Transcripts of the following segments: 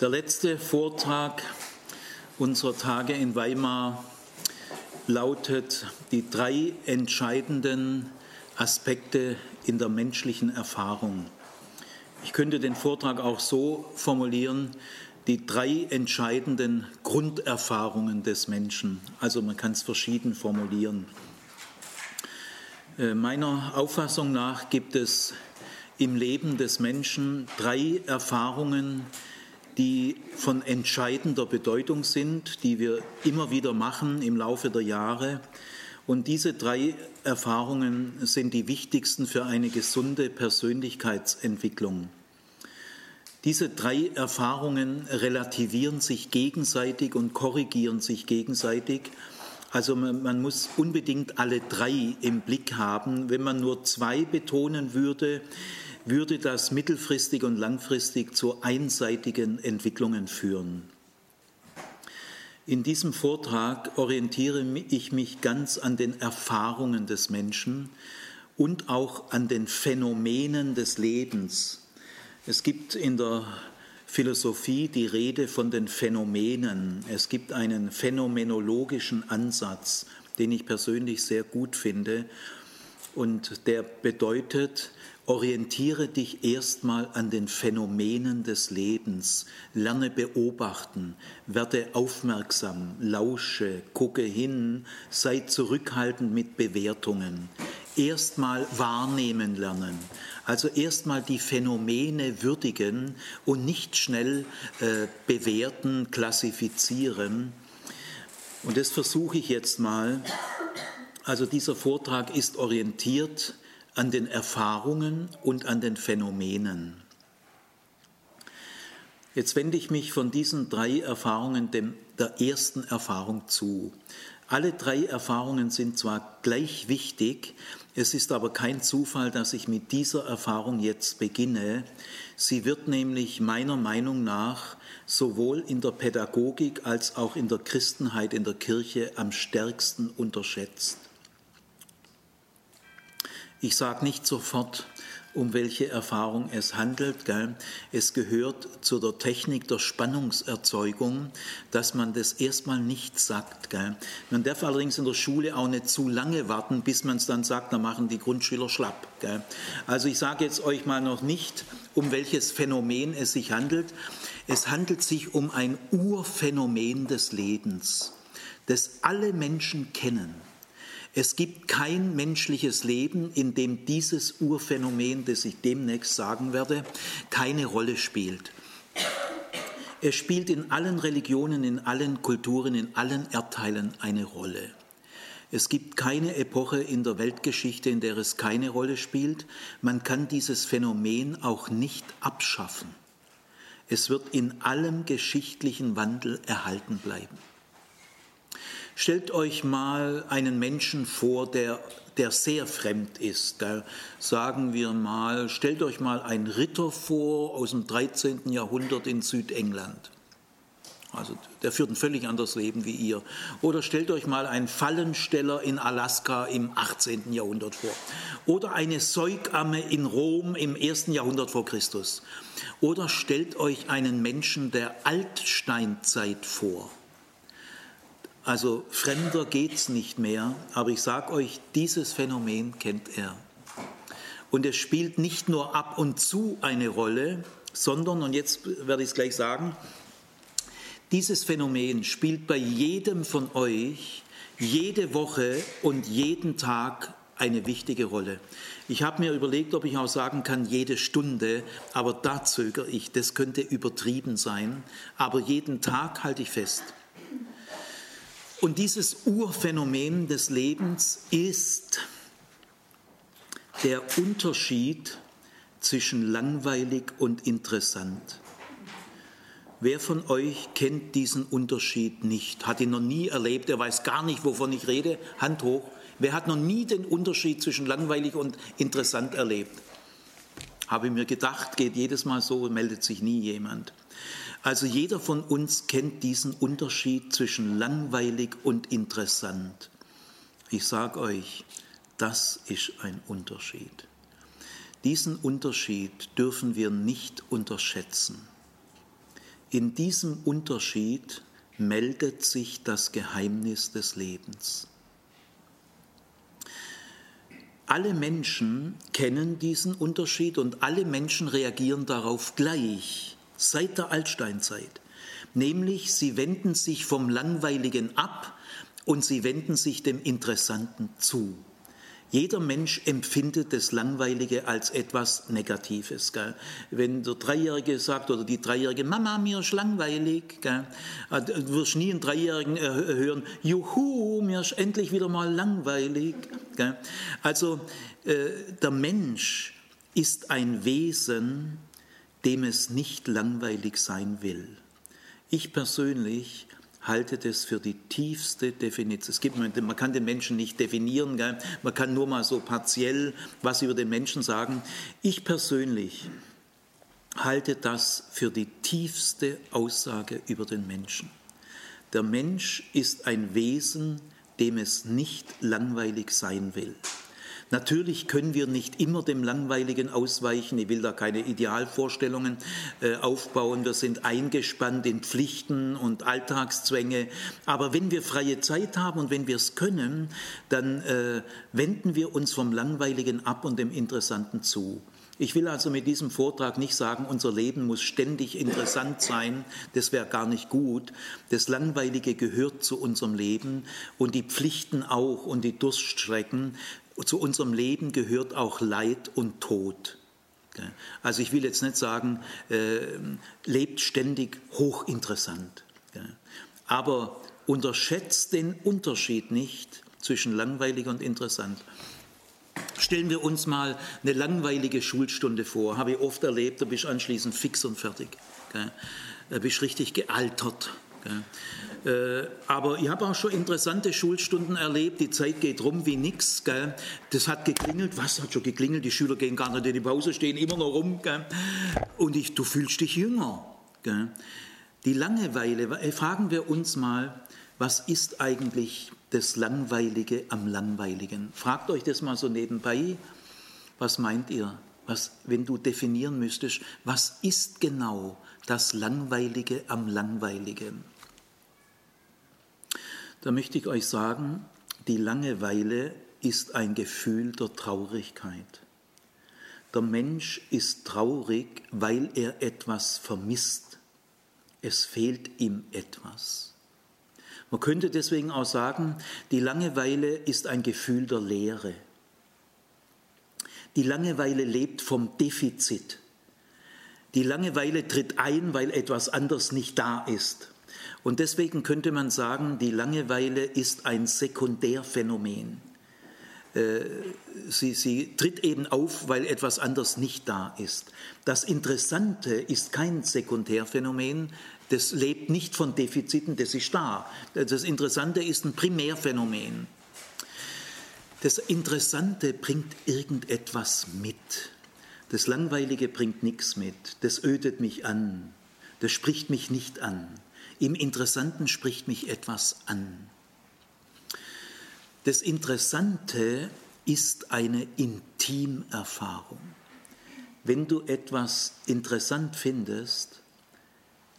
Der letzte Vortrag unserer Tage in Weimar lautet die drei entscheidenden Aspekte in der menschlichen Erfahrung. Ich könnte den Vortrag auch so formulieren, die drei entscheidenden Grunderfahrungen des Menschen. Also man kann es verschieden formulieren. Äh, meiner Auffassung nach gibt es im Leben des Menschen drei Erfahrungen, von entscheidender Bedeutung sind, die wir immer wieder machen im Laufe der Jahre. Und diese drei Erfahrungen sind die wichtigsten für eine gesunde Persönlichkeitsentwicklung. Diese drei Erfahrungen relativieren sich gegenseitig und korrigieren sich gegenseitig. Also man, man, muss unbedingt alle drei im Blick haben. Wenn man nur zwei betonen würde, würde das mittelfristig und langfristig zu einseitigen Entwicklungen führen. In diesem Vortrag orientiere ich mich ganz an den Erfahrungen des Menschen und auch an den Phänomenen des Lebens. Es gibt in der Philosophie die Rede von den Phänomenen. Es gibt einen phänomenologischen Ansatz, den ich persönlich sehr gut finde. Und der bedeutet, Orientiere dich erstmal an den Phänomenen des Lebens, lerne beobachten, werde aufmerksam, lausche, gucke hin, sei zurückhaltend mit Bewertungen. Erstmal wahrnehmen lernen, also erstmal die Phänomene würdigen und nicht schnell äh, bewerten, klassifizieren. Und das versuche ich jetzt mal. Also dieser Vortrag ist orientiert an den Erfahrungen und an den Phänomenen. Jetzt wende ich mich von diesen drei Erfahrungen dem, der ersten Erfahrung zu. Alle drei Erfahrungen sind zwar gleich wichtig, es ist aber kein Zufall, dass ich mit dieser Erfahrung jetzt beginne. Sie wird nämlich meiner Meinung nach sowohl in der Pädagogik als auch in der Christenheit, in der Kirche am stärksten unterschätzt. Ich sage nicht sofort, um welche Erfahrung es handelt. Gell? Es gehört zu der Technik der Spannungserzeugung, dass man das erstmal nicht sagt. Gell? Man darf allerdings in der Schule auch nicht zu lange warten, bis man es dann sagt, dann machen die Grundschüler schlapp. Gell? Also ich sage jetzt euch mal noch nicht, um welches Phänomen es sich handelt. Es handelt sich um ein Urphänomen des Lebens, das alle Menschen kennen. Es gibt kein menschliches Leben, in dem dieses Urphänomen, das ich demnächst sagen werde, keine Rolle spielt. Es spielt in allen Religionen, in allen Kulturen, in allen Erdteilen eine Rolle. Es gibt keine Epoche in der Weltgeschichte, in der es keine Rolle spielt. Man kann dieses Phänomen auch nicht abschaffen. Es wird in allem geschichtlichen Wandel erhalten bleiben. Stellt euch mal einen Menschen vor, der, der sehr fremd ist. Da sagen wir mal, stellt euch mal einen Ritter vor aus dem 13. Jahrhundert in Südengland. Also der führt ein völlig anderes Leben wie ihr. Oder stellt euch mal einen Fallensteller in Alaska im 18. Jahrhundert vor. Oder eine Säugamme in Rom im 1. Jahrhundert vor Christus. Oder stellt euch einen Menschen der Altsteinzeit vor. Also fremder geht es nicht mehr, aber ich sage euch, dieses Phänomen kennt er. Und es spielt nicht nur ab und zu eine Rolle, sondern, und jetzt werde ich es gleich sagen, dieses Phänomen spielt bei jedem von euch jede Woche und jeden Tag eine wichtige Rolle. Ich habe mir überlegt, ob ich auch sagen kann, jede Stunde, aber da zögere ich, das könnte übertrieben sein, aber jeden Tag halte ich fest. Und dieses Urphänomen des Lebens ist der Unterschied zwischen langweilig und interessant. Wer von euch kennt diesen Unterschied nicht? Hat ihn noch nie erlebt? Er weiß gar nicht, wovon ich rede? Hand hoch. Wer hat noch nie den Unterschied zwischen langweilig und interessant erlebt? Habe mir gedacht, geht jedes Mal so, meldet sich nie jemand. Also jeder von uns kennt diesen Unterschied zwischen langweilig und interessant. Ich sage euch, das ist ein Unterschied. Diesen Unterschied dürfen wir nicht unterschätzen. in diesem Unterschied meldet sich das Geheimnis des Lebens. Alle Menschen kennen diesen Unterschied und alle Menschen reagieren darauf gleich, seit der Altsteinzeit. Nämlich sie wenden sich vom Langweiligen ab und sie wenden sich dem Interessanten zu. Jeder Mensch empfindet das Langweilige als etwas Negatives. Gell? Wenn der Dreijährige sagt oder die Dreijährige, Mama, mir ist langweilig, gell? Äh, du wirst nie einen Dreijährigen äh, hören, Juhu, mir ist endlich wieder mal langweilig. Gell? Also äh, der Mensch ist ein Wesen, dem es nicht langweilig sein will. Ich persönlich halte das für die tiefste Definition. Es gibt, man kann den Menschen nicht definieren, gell? man kann nur mal so partiell was über den Menschen sagen. Ich persönlich halte das für die tiefste Aussage über den Menschen. Der Mensch ist ein Wesen, dem es nicht langweilig sein will. Natürlich können wir nicht immer dem Langweiligen ausweichen. Ich will da keine Idealvorstellungen äh, aufbauen. Wir sind eingespannt in Pflichten und Alltagszwänge. Aber wenn wir freie Zeit haben und wenn wir es können, dann äh, wenden wir uns vom Langweiligen ab und dem Interessanten zu. Ich will also mit diesem Vortrag nicht sagen, unser Leben muss ständig interessant sein, das wäre gar nicht gut. Das Langweilige gehört zu unserem Leben und die Pflichten auch und die Durststrecken zu unserem Leben gehört auch Leid und Tod. Also ich will jetzt nicht sagen, äh, lebt ständig hochinteressant. Aber unterschätzt den Unterschied nicht zwischen langweilig und interessant. Stellen wir uns mal eine langweilige Schulstunde vor. Habe ich oft erlebt, da bist du anschließend fix und fertig. Da bist richtig gealtert. Äh, aber ich habe auch schon interessante Schulstunden erlebt. Die Zeit geht rum wie nix. Das hat geklingelt. Was hat schon geklingelt? Die Schüler gehen gar nicht in die Pause, stehen immer noch rum. Und ich, du fühlst dich jünger. Die Langeweile, äh, fragen wir uns mal, was ist eigentlich das Langweilige am Langweiligen? Fragt euch das mal so nebenbei. Was meint ihr? Was, wenn du definieren müsstest, was ist genau das Langweilige am Langweiligen? Da möchte ich euch sagen, die Langeweile ist ein Gefühl der Traurigkeit. Der Mensch ist traurig, weil er etwas vermisst. Es fehlt ihm etwas. Man könnte deswegen auch sagen, die Langeweile ist ein Gefühl der Leere. Die Langeweile lebt vom Defizit. Die Langeweile tritt ein, weil etwas anderes nicht da ist. Und deswegen könnte man sagen, die Langeweile ist ein Sekundärphänomen. Äh, sie, sie, tritt eben auf, weil etwas anderes nicht da ist. Das Interessante ist kein Sekundärphänomen, das lebt nicht von Defiziten, das ist da. Das Interessante ist ein Primärphänomen. Das Interessante bringt irgendetwas mit. Das Langweilige bringt nichts mit. Das ödet mich an. Das spricht mich nicht an. Im Interessanten spricht mich etwas an. Das Interessante ist eine Intimerfahrung. Wenn du etwas interessant findest,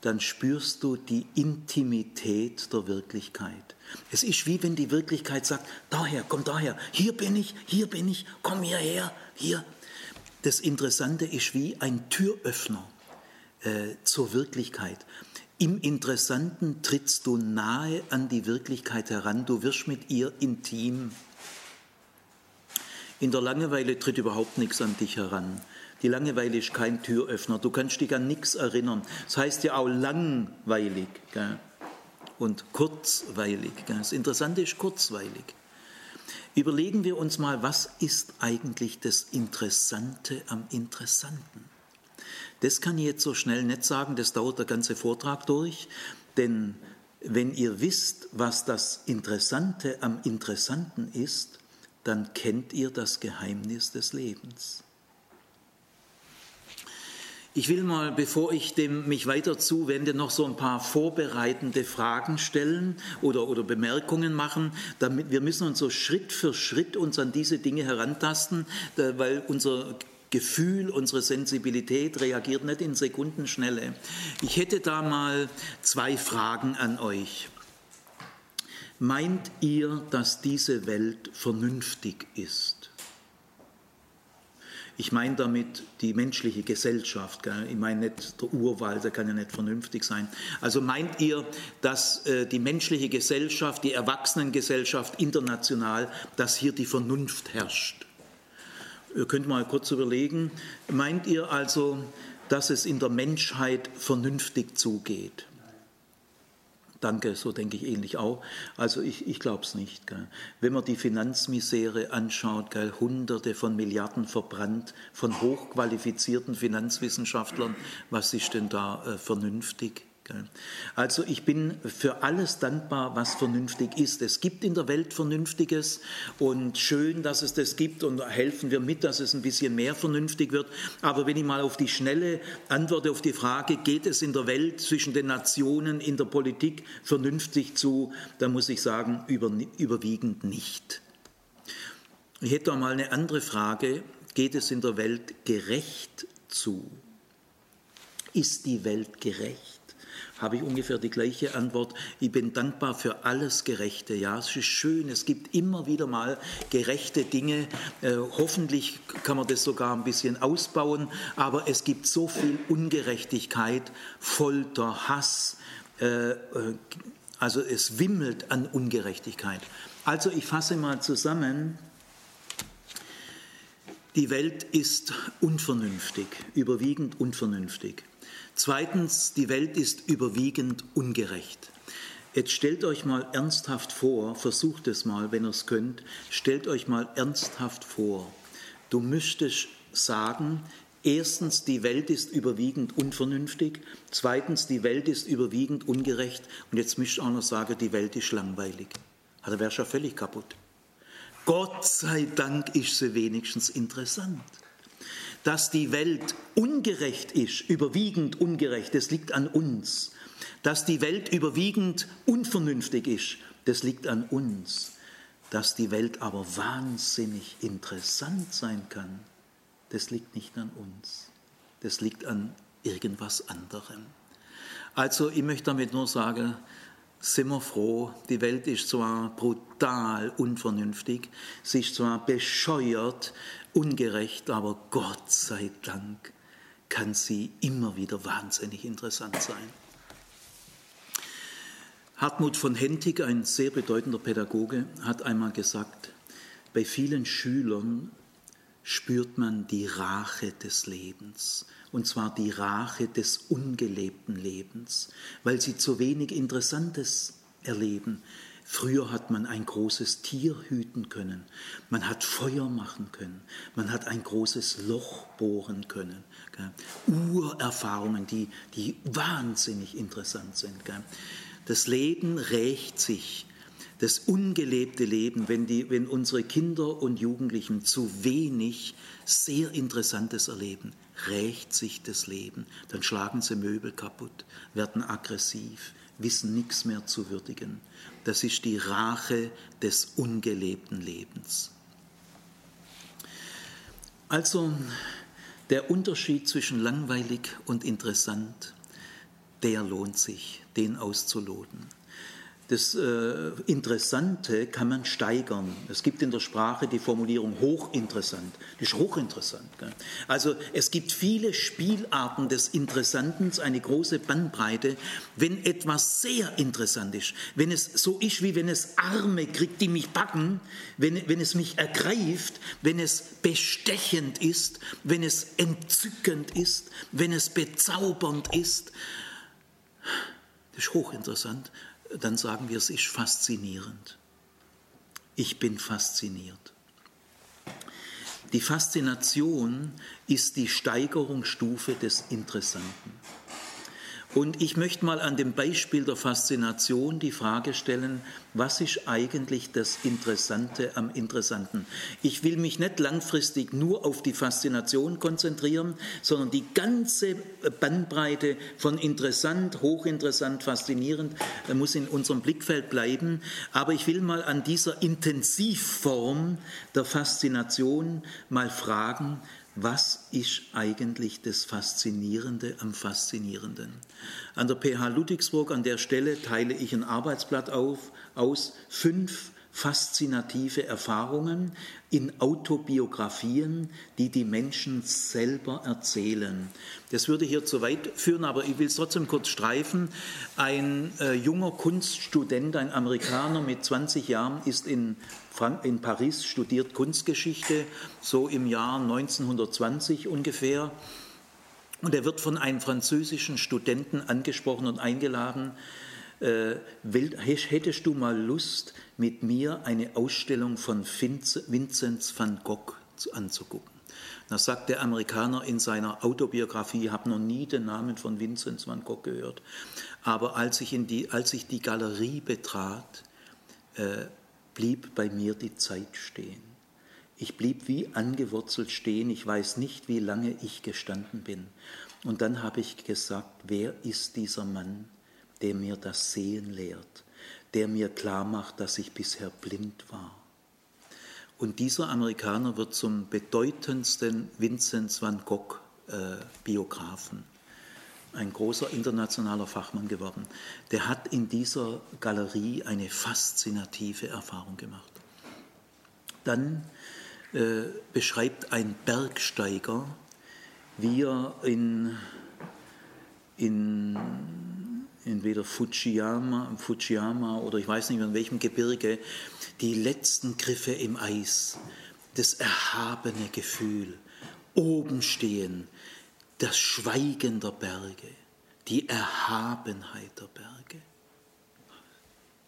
dann spürst du die Intimität der Wirklichkeit. Es ist wie wenn die Wirklichkeit sagt, daher, komm daher, hier bin ich, hier bin ich, komm hierher, hier. Das Interessante ist wie ein Türöffner äh, zur Wirklichkeit. Im Interessanten trittst du nahe an die Wirklichkeit heran, du wirst mit ihr intim. In der Langeweile tritt überhaupt nichts an dich heran. Die Langeweile ist kein Türöffner, du kannst dich an nichts erinnern. Das heißt ja auch langweilig gell? und kurzweilig. Gell? Das Interessante ist kurzweilig. Überlegen wir uns mal, was ist eigentlich das Interessante am Interessanten? Das kann ich jetzt so schnell nicht sagen, das dauert der ganze Vortrag durch, denn wenn ihr wisst, was das Interessante am Interessanten ist, dann kennt ihr das Geheimnis des Lebens. Ich will mal, bevor ich dem mich weiter zuwende, noch so ein paar vorbereitende Fragen stellen oder, oder Bemerkungen machen. Damit wir müssen uns so Schritt für Schritt uns an diese Dinge herantasten, weil unser Gefühl, unsere Sensibilität reagiert nicht in Sekundenschnelle. Ich hätte da mal zwei Fragen an euch. Meint ihr, dass diese Welt vernünftig ist? Ich meine damit die menschliche Gesellschaft. Gell? Ich meine nicht der Urwald, der kann ja nicht vernünftig sein. Also meint ihr, dass äh, die menschliche Gesellschaft, die Erwachsenengesellschaft international, dass hier die Vernunft herrscht? Ihr könnt mal kurz überlegen. Meint ihr also, dass es in der Menschheit vernünftig zugeht? Danke, so denke ich ähnlich auch. Also ich, ich glaube es nicht. Gell. Wenn man die Finanzmisere anschaut, gell, Hunderte von Milliarden verbrannt von hochqualifizierten Finanzwissenschaftlern, was ist denn da äh, vernünftig? Also ich bin für alles dankbar, was vernünftig ist. Es gibt in der Welt Vernünftiges und schön, dass es das gibt und helfen wir mit, dass es ein bisschen mehr vernünftig wird. Aber wenn ich mal auf die schnelle Antworte auf die Frage, geht es in der Welt zwischen den Nationen, in der Politik vernünftig zu, dann muss ich sagen, über, überwiegend nicht. Ich hätte auch mal eine andere Frage, geht es in der Welt gerecht zu? Ist die Welt gerecht? Habe ich ungefähr die gleiche Antwort. Ich bin dankbar für alles Gerechte. Ja, es ist schön. Es gibt immer wieder mal gerechte Dinge. Äh, hoffentlich kann man das sogar ein bisschen ausbauen. Aber es gibt so viel Ungerechtigkeit, Folter, Hass. Äh, äh, also es wimmelt an Ungerechtigkeit. Also ich fasse mal zusammen. Die Welt ist unvernünftig, überwiegend unvernünftig. Zweitens, die Welt ist überwiegend ungerecht. Jetzt stellt euch mal ernsthaft vor, versucht es mal, wenn ihr es könnt, stellt euch mal ernsthaft vor, du müsstest sagen, erstens, die Welt ist überwiegend unvernünftig, zweitens, die Welt ist überwiegend ungerecht und jetzt müsst ihr auch noch sagen, die Welt ist langweilig. Also wäre schon völlig kaputt. Gott sei Dank ist sie wenigstens interessant dass die Welt ungerecht ist, überwiegend ungerecht, das liegt an uns. Dass die Welt überwiegend unvernünftig ist, das liegt an uns. Dass die Welt aber wahnsinnig interessant sein kann, das liegt nicht an uns. Das liegt an irgendwas anderem. Also ich möchte damit nur sagen, sind wir froh, die Welt ist zwar brutal unvernünftig, sie ist zwar bescheuert, ungerecht, aber Gott sei Dank kann sie immer wieder wahnsinnig interessant sein. Hartmut von Hentig, ein sehr bedeutender Pädagoge, hat einmal gesagt, bei vielen Schülern spürt man die Rache des Lebens, und zwar die Rache des ungelebten Lebens, weil sie zu wenig Interessantes erleben, Früher hat man ein großes Tier hüten können, man hat Feuer machen können, man hat ein großes Loch bohren können. Gell? Urerfahrungen, die, die wahnsinnig interessant sind. Das Leben rächt sich, das ungelebte Leben, wenn, die, wenn unsere Kinder und Jugendlichen zu wenig sehr Interessantes erleben, rächt sich das Leben. Dann schlagen sie Möbel kaputt, werden aggressiv, wissen nichts mehr zu würdigen das ist die Rache des ungelebten Lebens. Also der Unterschied zwischen langweilig und interessant, der lohnt sich, den auszuloten. Das äh, Interessante kann man steigern. Es gibt in der Sprache die Formulierung hochinteressant. Das ist hochinteressant. Gell? Also es gibt viele Spielarten des Interessanten, eine große Bandbreite. Wenn etwas sehr interessant ist, wenn es so ist, wie wenn es Arme kriegt, die mich packen, wenn, wenn es mich ergreift, wenn es bestechend ist, wenn es entzückend ist, wenn es bezaubernd ist, das ist hochinteressant dann sagen wir, es ist faszinierend. Ich bin fasziniert. Die Faszination ist die Steigerungsstufe des Interessanten. Und ich möchte mal an dem Beispiel der Faszination die Frage stellen, was ist eigentlich das Interessante am Interessanten? Ich will mich nicht langfristig nur auf die Faszination konzentrieren, sondern die ganze Bandbreite von interessant, hochinteressant, faszinierend äh, muss in unserem Blickfeld bleiben. Aber ich will mal an dieser Intensivform der Faszination mal fragen, was ist eigentlich das Faszinierende am Faszinierenden? An der PH Ludwigsburg, an der Stelle teile ich ein Arbeitsblatt auf, aus, fünf faszinative Erfahrungen in Autobiografien, die die Menschen selber erzählen. Das würde hier zu weit führen, aber ich will es trotzdem kurz streifen. Ein äh, junger Kunststudent, ein Amerikaner mit 20 Jahren, ist in, in Paris, studiert Kunstgeschichte, so im Jahr 1920 ungefähr. Und er wird von einem französischen Studenten angesprochen und eingeladen, äh, hättest du mal Lust, mit mir eine Ausstellung von Vincent van Gogh anzugucken? Da sagt der Amerikaner in seiner Autobiografie, ich habe noch nie den Namen von Vincent van Gogh gehört, aber als ich, die, als ich die Galerie betrat, äh, blieb bei mir die Zeit stehen. Ich blieb wie angewurzelt stehen, ich weiß nicht, wie lange ich gestanden bin. Und dann habe ich gesagt, wer ist dieser Mann, der mir das Sehen lehrt, der mir klar macht, dass ich bisher blind war. Und dieser Amerikaner wird zum bedeutendsten Vincent van Gogh äh, Biografen, ein großer internationaler Fachmann geworden. Der hat in dieser Galerie eine faszinative Erfahrung gemacht. Dann äh, beschreibt ein Bergsteiger, wie er in, in entweder Fujiyama, Fujiyama oder ich weiß nicht mehr in welchem Gebirge, die letzten Griffe im Eis, das erhabene Gefühl, oben stehen, das Schweigen der Berge, die Erhabenheit der Berge.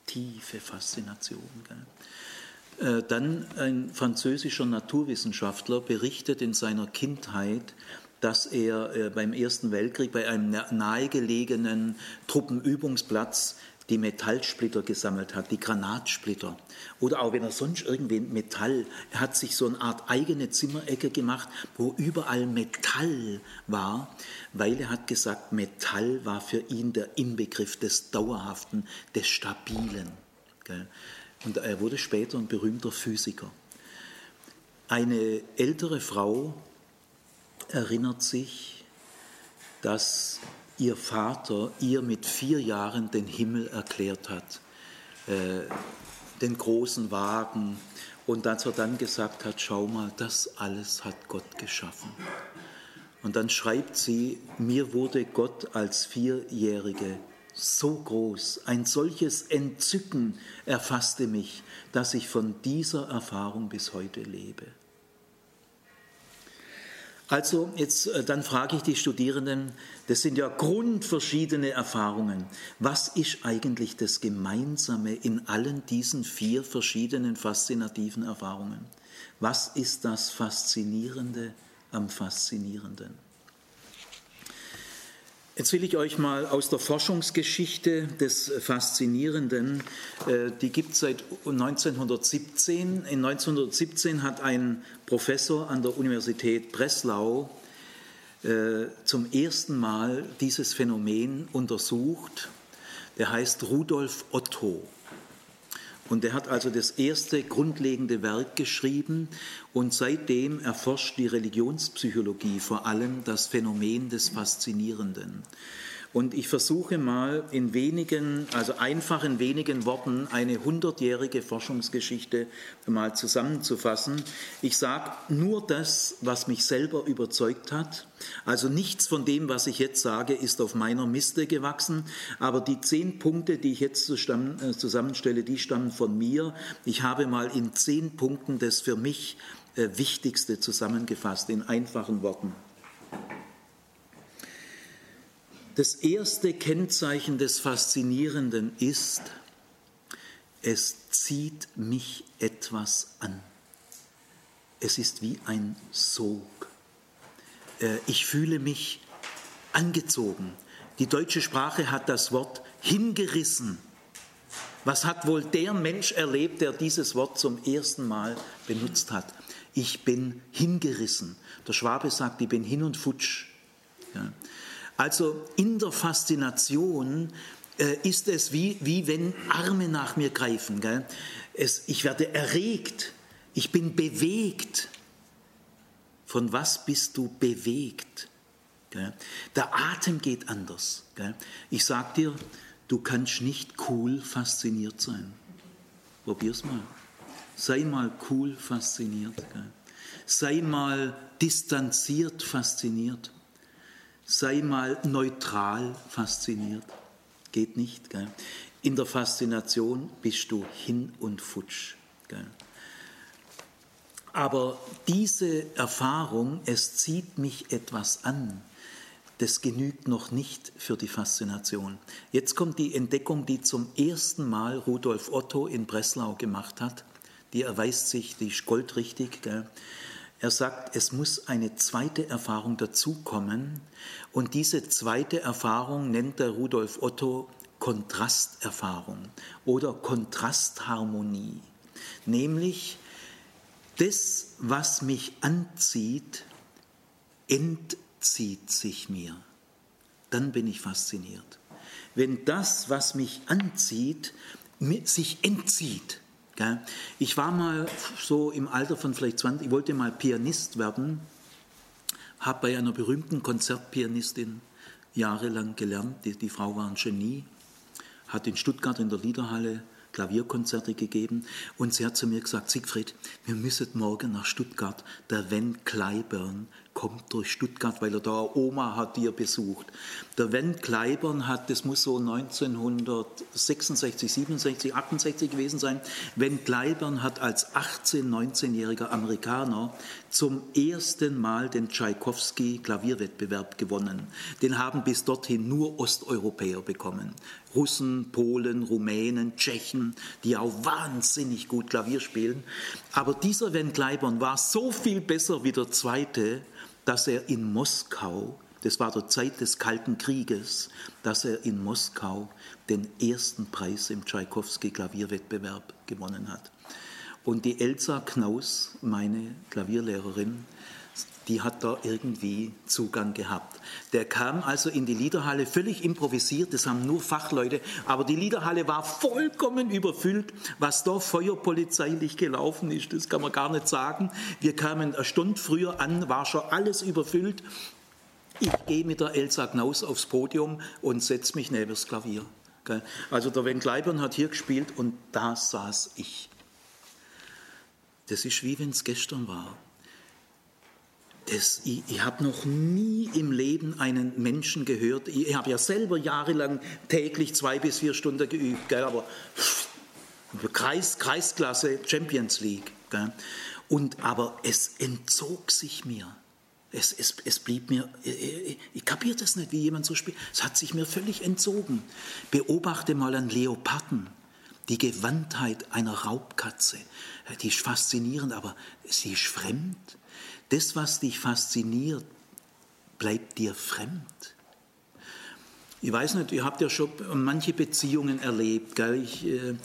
Tiefe Faszination. Gell? Äh, dann ein französischer Naturwissenschaftler berichtet in seiner Kindheit, dass er äh, beim Ersten Weltkrieg bei einem nahegelegenen Truppenübungsplatz die Metallsplitter gesammelt hat, die Granatsplitter. Oder auch wenn er sonst irgendwie Metall, er hat sich so eine Art eigene Zimmerecke gemacht, wo überall Metall war, weil er hat gesagt, Metall war für ihn der Inbegriff des Dauerhaften, des Stabilen. Und er wurde später ein berühmter Physiker. Eine ältere Frau erinnert sich, dass ihr Vater ihr mit vier Jahren den Himmel erklärt hat, äh, den großen Wagen, und dass er dann gesagt hat, schau mal, das alles hat Gott geschaffen. Und dann schreibt sie, mir wurde Gott als Vierjährige so groß, ein solches Entzücken erfasste mich, dass ich von dieser Erfahrung bis heute lebe. Also jetzt äh, dann frage ich die Studierenden, das sind ja grundverschiedene Erfahrungen. Was ist eigentlich das Gemeinsame in allen diesen vier verschiedenen faszinativen Erfahrungen? Was ist das Faszinierende am Faszinierenden? Jetzt will ich euch mal aus der Forschungsgeschichte des Faszinierenden, äh, die gibt es seit 1917. In 1917 hat ein Professor an der Universität Breslau äh, zum ersten Mal dieses Phänomen untersucht. Der heißt Rudolf Otto. Und er hat also das erste grundlegende Werk geschrieben und seitdem erforscht die Religionspsychologie vor allem das Phänomen des Faszinierenden. Und ich versuche mal in wenigen, also einfach in wenigen Worten eine hundertjährige Forschungsgeschichte mal zusammenzufassen. Ich sage nur das, was mich selber überzeugt hat. Also nichts von dem, was ich jetzt sage, ist auf meiner Miste gewachsen. Aber die zehn Punkte, die ich jetzt äh, zusammenstelle, die stammen von mir. Ich habe mal in zehn Punkten das für mich äh, Wichtigste zusammengefasst, in einfachen Worten. Das erste Kennzeichen des Faszinierenden ist, es zieht mich etwas an. Es ist wie ein Sog. Äh, ich fühle mich angezogen. Die deutsche Sprache hat das Wort hingerissen. Was hat wohl der Mensch erlebt, der dieses Wort zum ersten Mal benutzt hat? Ich bin hingerissen. Der Schwabe sagt, ich bin hin und futsch. Ja. Also in der Faszination äh, ist es wie, wie wenn Arme nach mir greifen. Gell? Es, ich werde erregt, ich bin bewegt. Von was bist du bewegt? Der Atem geht anders. Ich sag dir, du kannst nicht cool fasziniert sein. Probier's mal. Sei mal cool fasziniert. Sei mal distanziert fasziniert. Sei mal neutral fasziniert. Geht nicht. Gell? In der Faszination bist du hin und futsch. Gell? Aber diese Erfahrung, es zieht mich etwas an, das genügt noch nicht für die Faszination. Jetzt kommt die Entdeckung, die zum ersten Mal Rudolf Otto in Breslau gemacht hat. Die erweist sich, die ist goldrichtig. Gell? Er sagt, es muss eine zweite Erfahrung dazukommen. Und diese zweite Erfahrung nennt der Rudolf Otto Kontrasterfahrung oder Kontrastharmonie. Nämlich, das, was mich anzieht, entzieht sich mir. Dann bin ich fasziniert. Wenn das, was mich anzieht, sich entzieht, ich war mal so im Alter von vielleicht 20, ich wollte mal Pianist werden, habe bei einer berühmten Konzertpianistin jahrelang gelernt. Die, die Frau war ein Genie, hat in Stuttgart in der Liederhalle Klavierkonzerte gegeben und sie hat zu mir gesagt, Siegfried, wir müssen morgen nach Stuttgart. Der Wen Kleiburn kommt durch Stuttgart, weil er da Oma hat, die er besucht. Der Wen Kleibern hat, das muss so 1966, 67, 68 gewesen sein, Wen Kleibern hat als 18-, 19-jähriger Amerikaner zum ersten Mal den Tschaikowski Klavierwettbewerb gewonnen. Den haben bis dorthin nur Osteuropäer bekommen. Russen, Polen, Rumänen, Tschechen, die auch wahnsinnig gut Klavier spielen. Aber dieser Wen Kleibern war so viel besser wie der zweite, dass er in Moskau, das war der Zeit des Kalten Krieges, dass er in Moskau den ersten Preis im Tschaikowski Klavierwettbewerb gewonnen hat. Und die Elsa Knaus, meine Klavierlehrerin, die hat da irgendwie Zugang gehabt. Der kam also in die Liederhalle völlig improvisiert, das haben nur Fachleute, aber die Liederhalle war vollkommen überfüllt. Was da feuerpolizeilich gelaufen ist, das kann man gar nicht sagen. Wir kamen eine Stunde früher an, war schon alles überfüllt. Ich gehe mit der Elsa Knaus aufs Podium und setze mich neben das Klavier. Also der Wen Kleibern hat hier gespielt und da saß ich. Das ist wie wenn es gestern war. Das, ich, ich habe noch nie im Leben einen Menschen gehört. Ich, ich habe ja selber jahrelang täglich zwei bis vier Stunden geübt, gell, aber Kreis, Kreisklasse, Champions League. Gell. Und, aber es entzog sich mir. Es, es, es blieb mir, ich, ich kapiere das nicht, wie jemand so spielt. Es hat sich mir völlig entzogen. Beobachte mal einen Leoparden. Die Gewandtheit einer Raubkatze, die ist faszinierend, aber sie ist fremd. Das, was dich fasziniert, bleibt dir fremd. Ich weiß nicht, ihr habt ja schon manche Beziehungen erlebt. Gell? Ich, äh,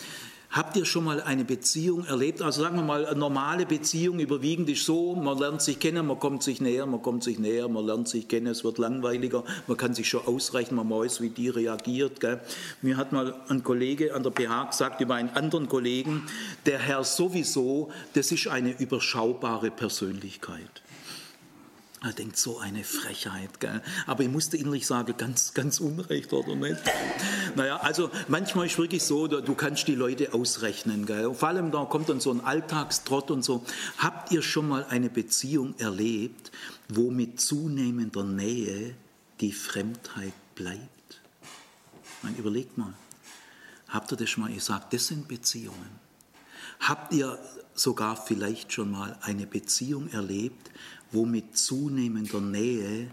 habt ihr schon mal eine Beziehung erlebt? Also sagen wir mal, eine normale Beziehung überwiegend ist so, man lernt sich kennen, man kommt sich näher, man kommt sich näher, man lernt sich kennen, es wird langweiliger, man kann sich schon ausrechnen, man weiß, wie die reagiert. Gell? Mir hat mal ein Kollege an der PH gesagt über einen anderen Kollegen, der Herr sowieso, das ist eine überschaubare Persönlichkeit. Er denkt, so eine Frechheit. Gell? Aber ich musste innerlich sagen, ganz, ganz unrecht, oder nicht? Naja, also manchmal ist wirklich so, du kannst die Leute ausrechnen. Gell? Vor allem, da kommt dann so ein Alltagstrott und so. Habt ihr schon mal eine Beziehung erlebt, wo mit zunehmender Nähe die Fremdheit bleibt? Meine, überlegt mal. Habt ihr das schon mal gesagt? Das sind Beziehungen. Habt ihr sogar vielleicht schon mal eine Beziehung erlebt, wo mit zunehmender Nähe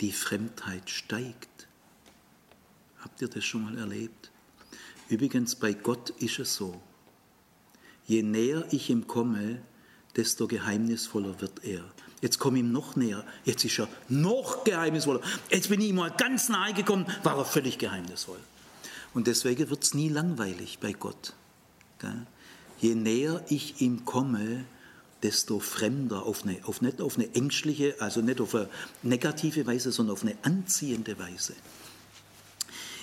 die Fremdheit steigt. Habt ihr das schon mal erlebt? Übrigens, bei Gott ist es so. Je näher ich ihm komme, desto geheimnisvoller wird er. Jetzt komme ich ihm noch näher, jetzt ist er noch geheimnisvoller. Jetzt bin ich ihm mal ganz nahe gekommen, war er völlig geheimnisvoll. Und deswegen wird es nie langweilig bei Gott. Je näher ich ihm komme, desto fremder, auf eine, auf, nicht auf eine ängstliche, also nicht auf eine negative Weise, sondern auf eine anziehende Weise.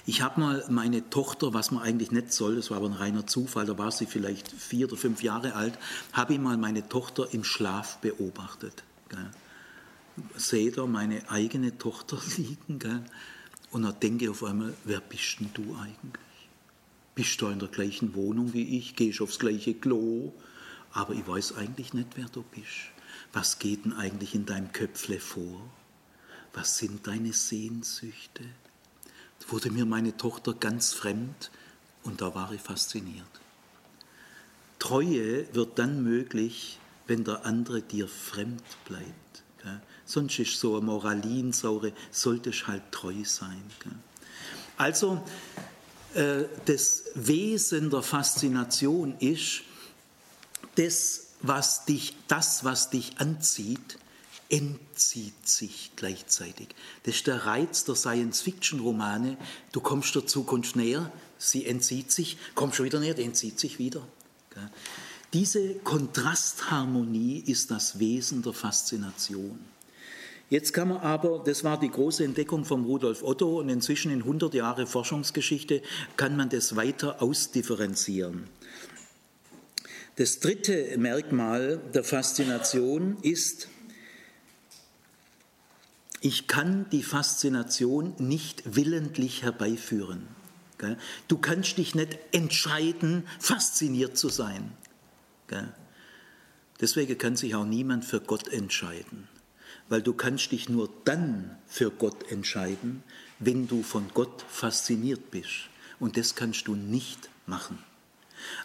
Ich habe mal meine Tochter, was man eigentlich nicht soll, das war aber ein reiner Zufall, da war sie vielleicht vier oder fünf Jahre alt, habe ich mal meine Tochter im Schlaf beobachtet. Gell. Sehe da meine eigene Tochter liegen gell. und dann denke ich auf einmal, wer bist denn du eigentlich? Bist du in der gleichen Wohnung wie ich? Gehst aufs gleiche Klo? Aber ich weiß eigentlich nicht, wer du bist. Was geht denn eigentlich in deinem Köpfle vor? Was sind deine Sehnsüchte? wurde mir meine Tochter ganz fremd und da war ich fasziniert. Treue wird dann möglich, wenn der andere dir fremd bleibt. Gell? Sonst ist so eine Moralinsaure, solltest halt treu sein. Gell? Also, äh, das Wesen der Faszination ist, das, was dich, das, was dich anzieht, entzieht sich gleichzeitig. Das ist der Reiz der Science-Fiction-Romane. Du kommst der Zukunft näher, sie entzieht sich, kommst schon wieder näher, die entzieht sich wieder. Diese Kontrastharmonie ist das Wesen der Faszination. Jetzt kann man aber, das war die große Entdeckung von Rudolf Otto und inzwischen in 100 Jahre Forschungsgeschichte kann man das weiter ausdifferenzieren. Das dritte Merkmal der Faszination ist, ich kann die Faszination nicht willentlich herbeiführen. Du kannst dich nicht entscheiden, fasziniert zu sein. Deswegen kann sich auch niemand für Gott entscheiden, weil du kannst dich nur dann für Gott entscheiden, wenn du von Gott fasziniert bist. Und das kannst du nicht machen.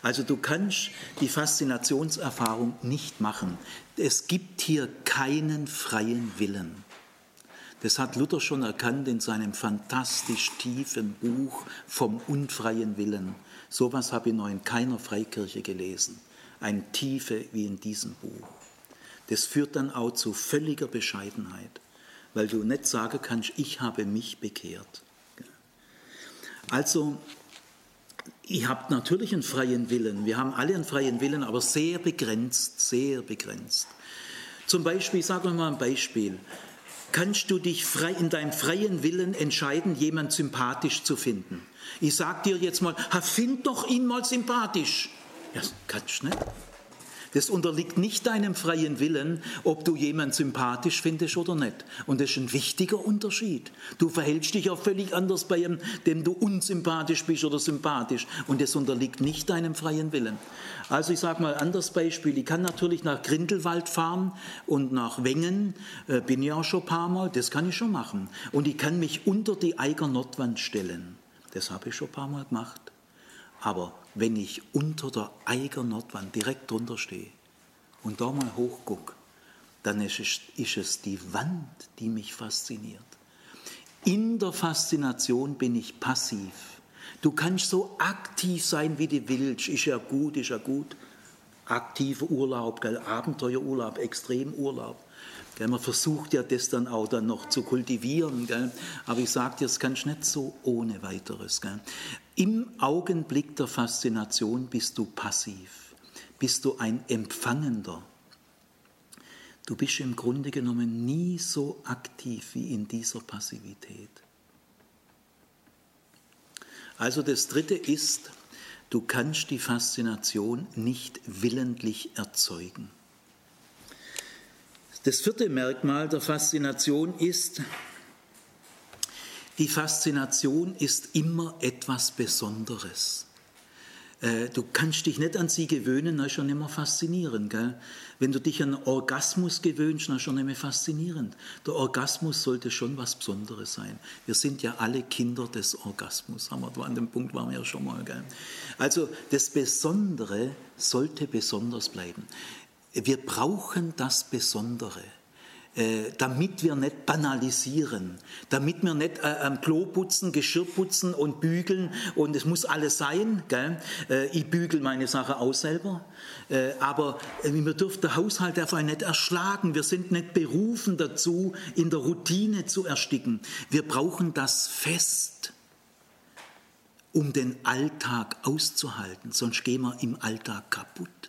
Also du kannst die Faszinationserfahrung nicht machen. Es gibt hier keinen freien Willen. Das hat Luther schon erkannt in seinem fantastisch tiefen Buch vom unfreien Willen. Sowas habe ich noch in keiner Freikirche gelesen. Ein Tiefe wie in diesem Buch. Das führt dann auch zu völliger Bescheidenheit, weil du nicht sagen kannst, ich habe mich bekehrt. Also, ihr habt natürlich einen freien Willen. Wir haben alle einen freien Willen, aber sehr begrenzt, sehr begrenzt. Zum Beispiel, sagen wir mal ein Beispiel kannst du dich frei, in deinem freien Willen entscheiden, jemand sympathisch zu finden. Ich sag dir jetzt mal, find doch ihn mal sympathisch. Ja, kannst du nicht. Das unterliegt nicht deinem freien Willen, ob du jemanden sympathisch findest oder nicht. Und das ist ein wichtiger Unterschied. Du verhältst dich auch völlig anders bei einem, dem du unsympathisch bist oder sympathisch. Und das unterliegt nicht deinem freien Willen. Also ich sage mal ein anderes Beispiel. Ich kann natürlich nach Grindelwald fahren und nach Wengen, äh, bin ja auch schon ein paar Mal, das kann ich schon machen. Und ich kann mich unter die Eiger Nordwand stellen. Das habe ich schon ein paar Mal gemacht. Aber wenn ich unter der Eiger Nordwand direkt drunter stehe und da mal hochgucke, dann ist es, ist es die Wand, die mich fasziniert. In der Faszination bin ich passiv. Du kannst so aktiv sein, wie du willst. Ist ja gut, ist ja gut. Aktiver Urlaub, gell? Abenteuerurlaub, Extremurlaub. Gell? Man versucht ja das dann auch dann noch zu kultivieren. Gell? Aber ich sage dir, das kannst du nicht so ohne weiteres. Gell? Im Augenblick der Faszination bist du passiv, bist du ein Empfangender. Du bist im Grunde genommen nie so aktiv wie in dieser Passivität. Also das Dritte ist, du kannst die Faszination nicht willentlich erzeugen. Das vierte Merkmal der Faszination ist, die Faszination ist immer etwas Besonderes. Äh, du kannst dich nicht an sie gewöhnen, dann ist schon immer faszinierend. Gell? Wenn du dich an Orgasmus gewöhnst, dann ist schon immer faszinierend. Der Orgasmus sollte schon was Besonderes sein. Wir sind ja alle Kinder des Orgasmus. An dem Punkt waren wir ja schon mal. Gell? Also das Besondere sollte besonders bleiben. Wir brauchen das Besondere. Äh, damit wir nicht banalisieren, damit wir nicht äh, am Klo putzen, Geschirr putzen und bügeln und es muss alles sein. Gell? Äh, ich bügel meine Sache aus selber, aber wir dürfen den Haushalt einfach nicht erschlagen. Wir sind nicht berufen dazu, in der Routine zu ersticken. Wir brauchen das Fest um den Alltag auszuhalten, sonst gehen wir im Alltag kaputt.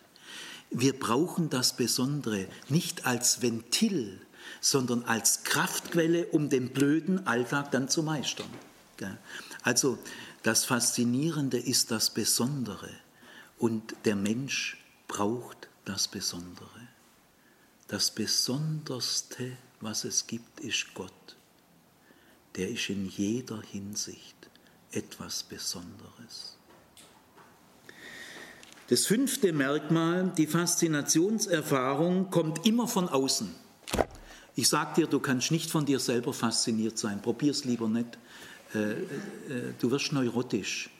Wir brauchen das Besondere nicht als Ventil, sondern als Kraftquelle, um den blöden Alltag dann zu meistern. Also das Faszinierende ist das Besondere und der Mensch braucht das Besondere. Das Besonderste, was es gibt, ist Gott. Der ist in jeder Hinsicht etwas Besonderes. Das fünfte Merkmal, die Faszinationserfahrung kommt immer von außen. Ich sage dir, du kannst nicht von dir selber fasziniert sein. Probier es lieber nicht. Äh, äh, du wirst neurotisch.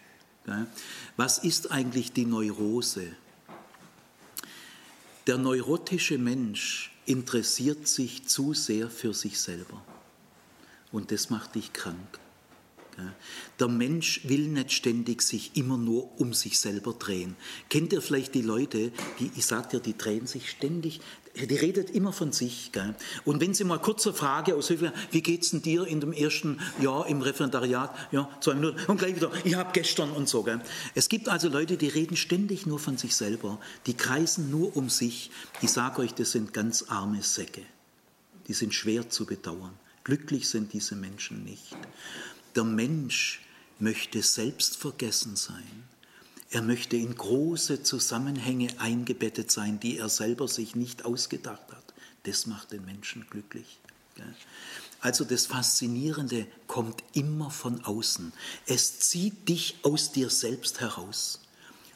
Was ist eigentlich die Neurose? Der neurotische Mensch interessiert sich zu sehr für sich selber. Und das macht dich krank. Der Mensch will nicht ständig sich immer nur um sich selber drehen. Kennt ihr vielleicht die Leute, die, ich sag dir, die drehen sich ständig, die redet immer von sich. Gell? Und wenn sie mal kurze Frage aus Hilfe, wie geht's denn dir in dem ersten Jahr im Referendariat? Ja, zwei Minuten und gleich wieder, ich habe gestern und so. Gell? Es gibt also Leute, die reden ständig nur von sich selber, die kreisen nur um sich. Ich sage euch, das sind ganz arme Säcke. Die sind schwer zu bedauern. Glücklich sind diese Menschen nicht. Der Mensch möchte selbstvergessen sein. Er möchte in große Zusammenhänge eingebettet sein, die er selber sich nicht ausgedacht hat. Das macht den Menschen glücklich. Also das Faszinierende kommt immer von außen. Es zieht dich aus dir selbst heraus.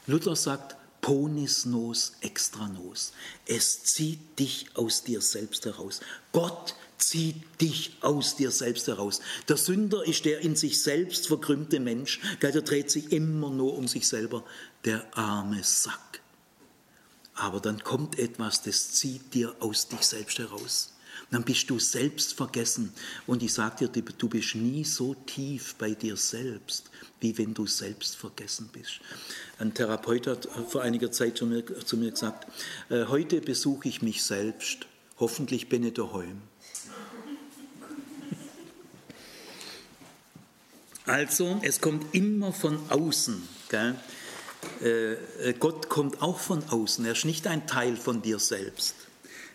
Luther sagt, ponis nos extra nos. Es zieht dich aus dir selbst heraus. Gott zieht dich aus dir selbst heraus. Der Sünder ist der in sich selbst verkrümmte Mensch, der dreht sich immer nur um sich selber, der arme Sack. Aber dann kommt etwas, das zieht dir aus dich selbst heraus. Dann bist du selbst vergessen. Und ich sage dir, du bist nie so tief bei dir selbst, wie wenn du selbst vergessen bist. Ein Therapeut hat vor einiger Zeit zu mir, zu mir gesagt, äh, heute besuche ich mich selbst, hoffentlich bin ich daheim. Also, es kommt immer von außen. Gell? Äh, Gott kommt auch von außen. Er ist nicht ein Teil von dir selbst.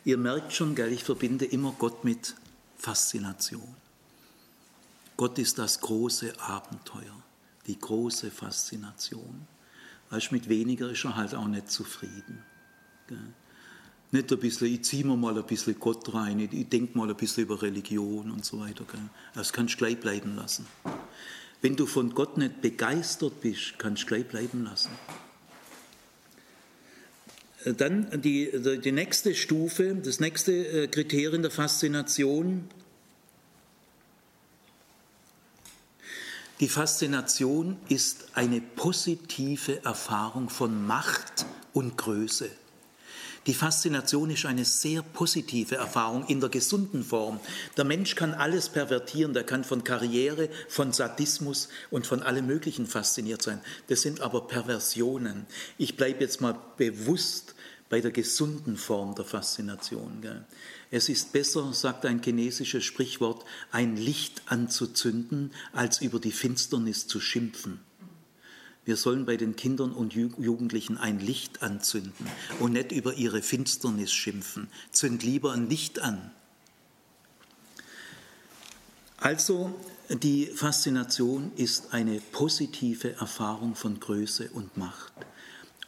Ihr merkt schon, gell, ich verbinde immer Gott mit Faszination. Gott ist das große Abenteuer, die große Faszination. Weißt, mit weniger ist er halt auch nicht zufrieden. Gell? Nicht ein bisschen, ich ziehe mir mal ein bisschen Gott rein, ich, ich denke mal ein bisschen über Religion und so weiter. Gell? Das kannst du gleich bleiben lassen. Wenn du von Gott nicht begeistert bist, kannst du gleich bleiben lassen. Dann die, die nächste Stufe, das nächste äh, Kriterium der Faszination. Die Faszination ist eine positive Erfahrung von Macht und Größe. Die Faszination ist eine sehr positive Erfahrung in der gesunden Form. Der Mensch kann alles pervertieren, der kann von Karriere, von Sadismus und von allem Möglichen fasziniert sein. Das sind aber Perversionen. Ich bleibe jetzt mal bewusst bei der gesunden Form der Faszination. Es ist besser, sagt ein chinesisches Sprichwort, ein Licht anzuzünden, als über die Finsternis zu schimpfen. Wir sollen bei den Kindern und Jugendlichen ein Licht anzünden und nicht über ihre Finsternis schimpfen. Zünd lieber ein Licht an. Also die Faszination ist eine positive Erfahrung von Größe und Macht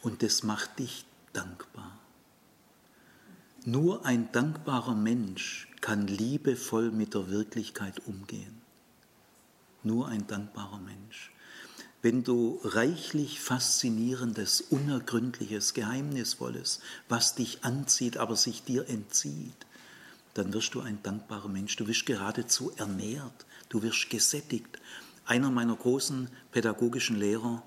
und das macht dich dankbar. Nur ein dankbarer Mensch kann liebevoll mit der Wirklichkeit umgehen. Nur ein dankbarer Mensch wenn du reichlich Faszinierendes, Unergründliches, Geheimnisvolles, was dich anzieht, aber sich dir entzieht, dann wirst du ein dankbarer Mensch. Du wirst geradezu ernährt, du wirst gesättigt. Einer meiner großen pädagogischen Lehrer,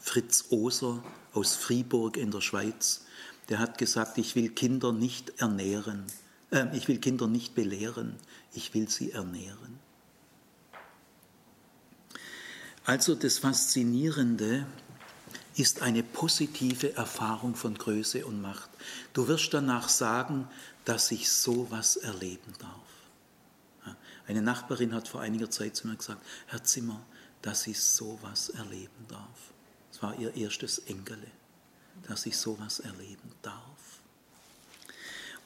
Fritz Oser aus Fribourg in der Schweiz, der hat gesagt, ich will Kinder nicht ernähren, äh, ich will Kinder nicht belehren, ich will sie ernähren. Also das Faszinierende ist eine positive Erfahrung von Größe und Macht. Du wirst danach sagen, dass ich sowas erleben darf. Eine Nachbarin hat vor einiger Zeit zu mir gesagt, Herr Zimmer, dass ich sowas erleben darf. Es war ihr erstes Enkele, dass ich sowas erleben darf.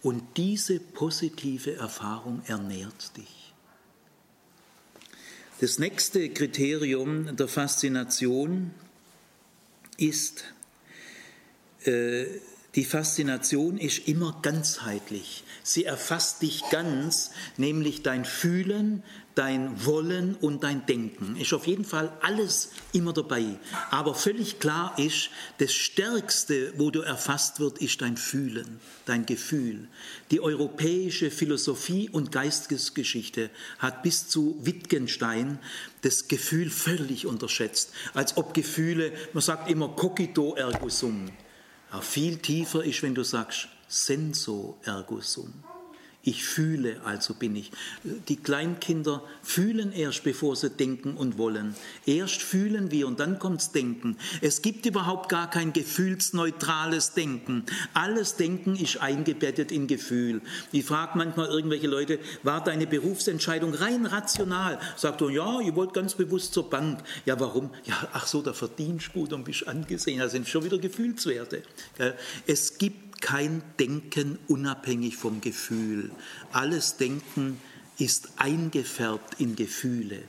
Und diese positive Erfahrung ernährt dich. Das nächste Kriterium der Faszination ist, äh, die Faszination ist immer ganzheitlich. Sie erfasst dich ganz, nämlich dein Fühlen, dein Wollen und dein Denken. Ist auf jeden Fall alles immer dabei. Aber völlig klar ist, das Stärkste, wo du erfasst wird, ist dein Fühlen, dein Gefühl. Die europäische Philosophie und Geistesgeschichte hat bis zu Wittgenstein das Gefühl völlig unterschätzt. Als ob Gefühle, man sagt immer cogito ergo sum aber viel tiefer ist, wenn du sagst, senso ergo sum. Ich fühle, also bin ich. Die Kleinkinder fühlen erst, bevor sie denken und wollen. Erst fühlen wir und dann kommt's Denken. Es gibt überhaupt gar kein gefühlsneutrales Denken. Alles Denken ist eingebettet in Gefühl. Ich frage manchmal irgendwelche Leute, war deine Berufsentscheidung rein rational? Sagt er, ja, ich wollte ganz bewusst zur Bank. Ja, warum? Ja, ach so, da verdienst du gut und bist angesehen. Das sind schon wieder Gefühlswerte. Es gibt kein Denken unabhängig vom Gefühl. Alles Denken ist eingefärbt in Gefühle.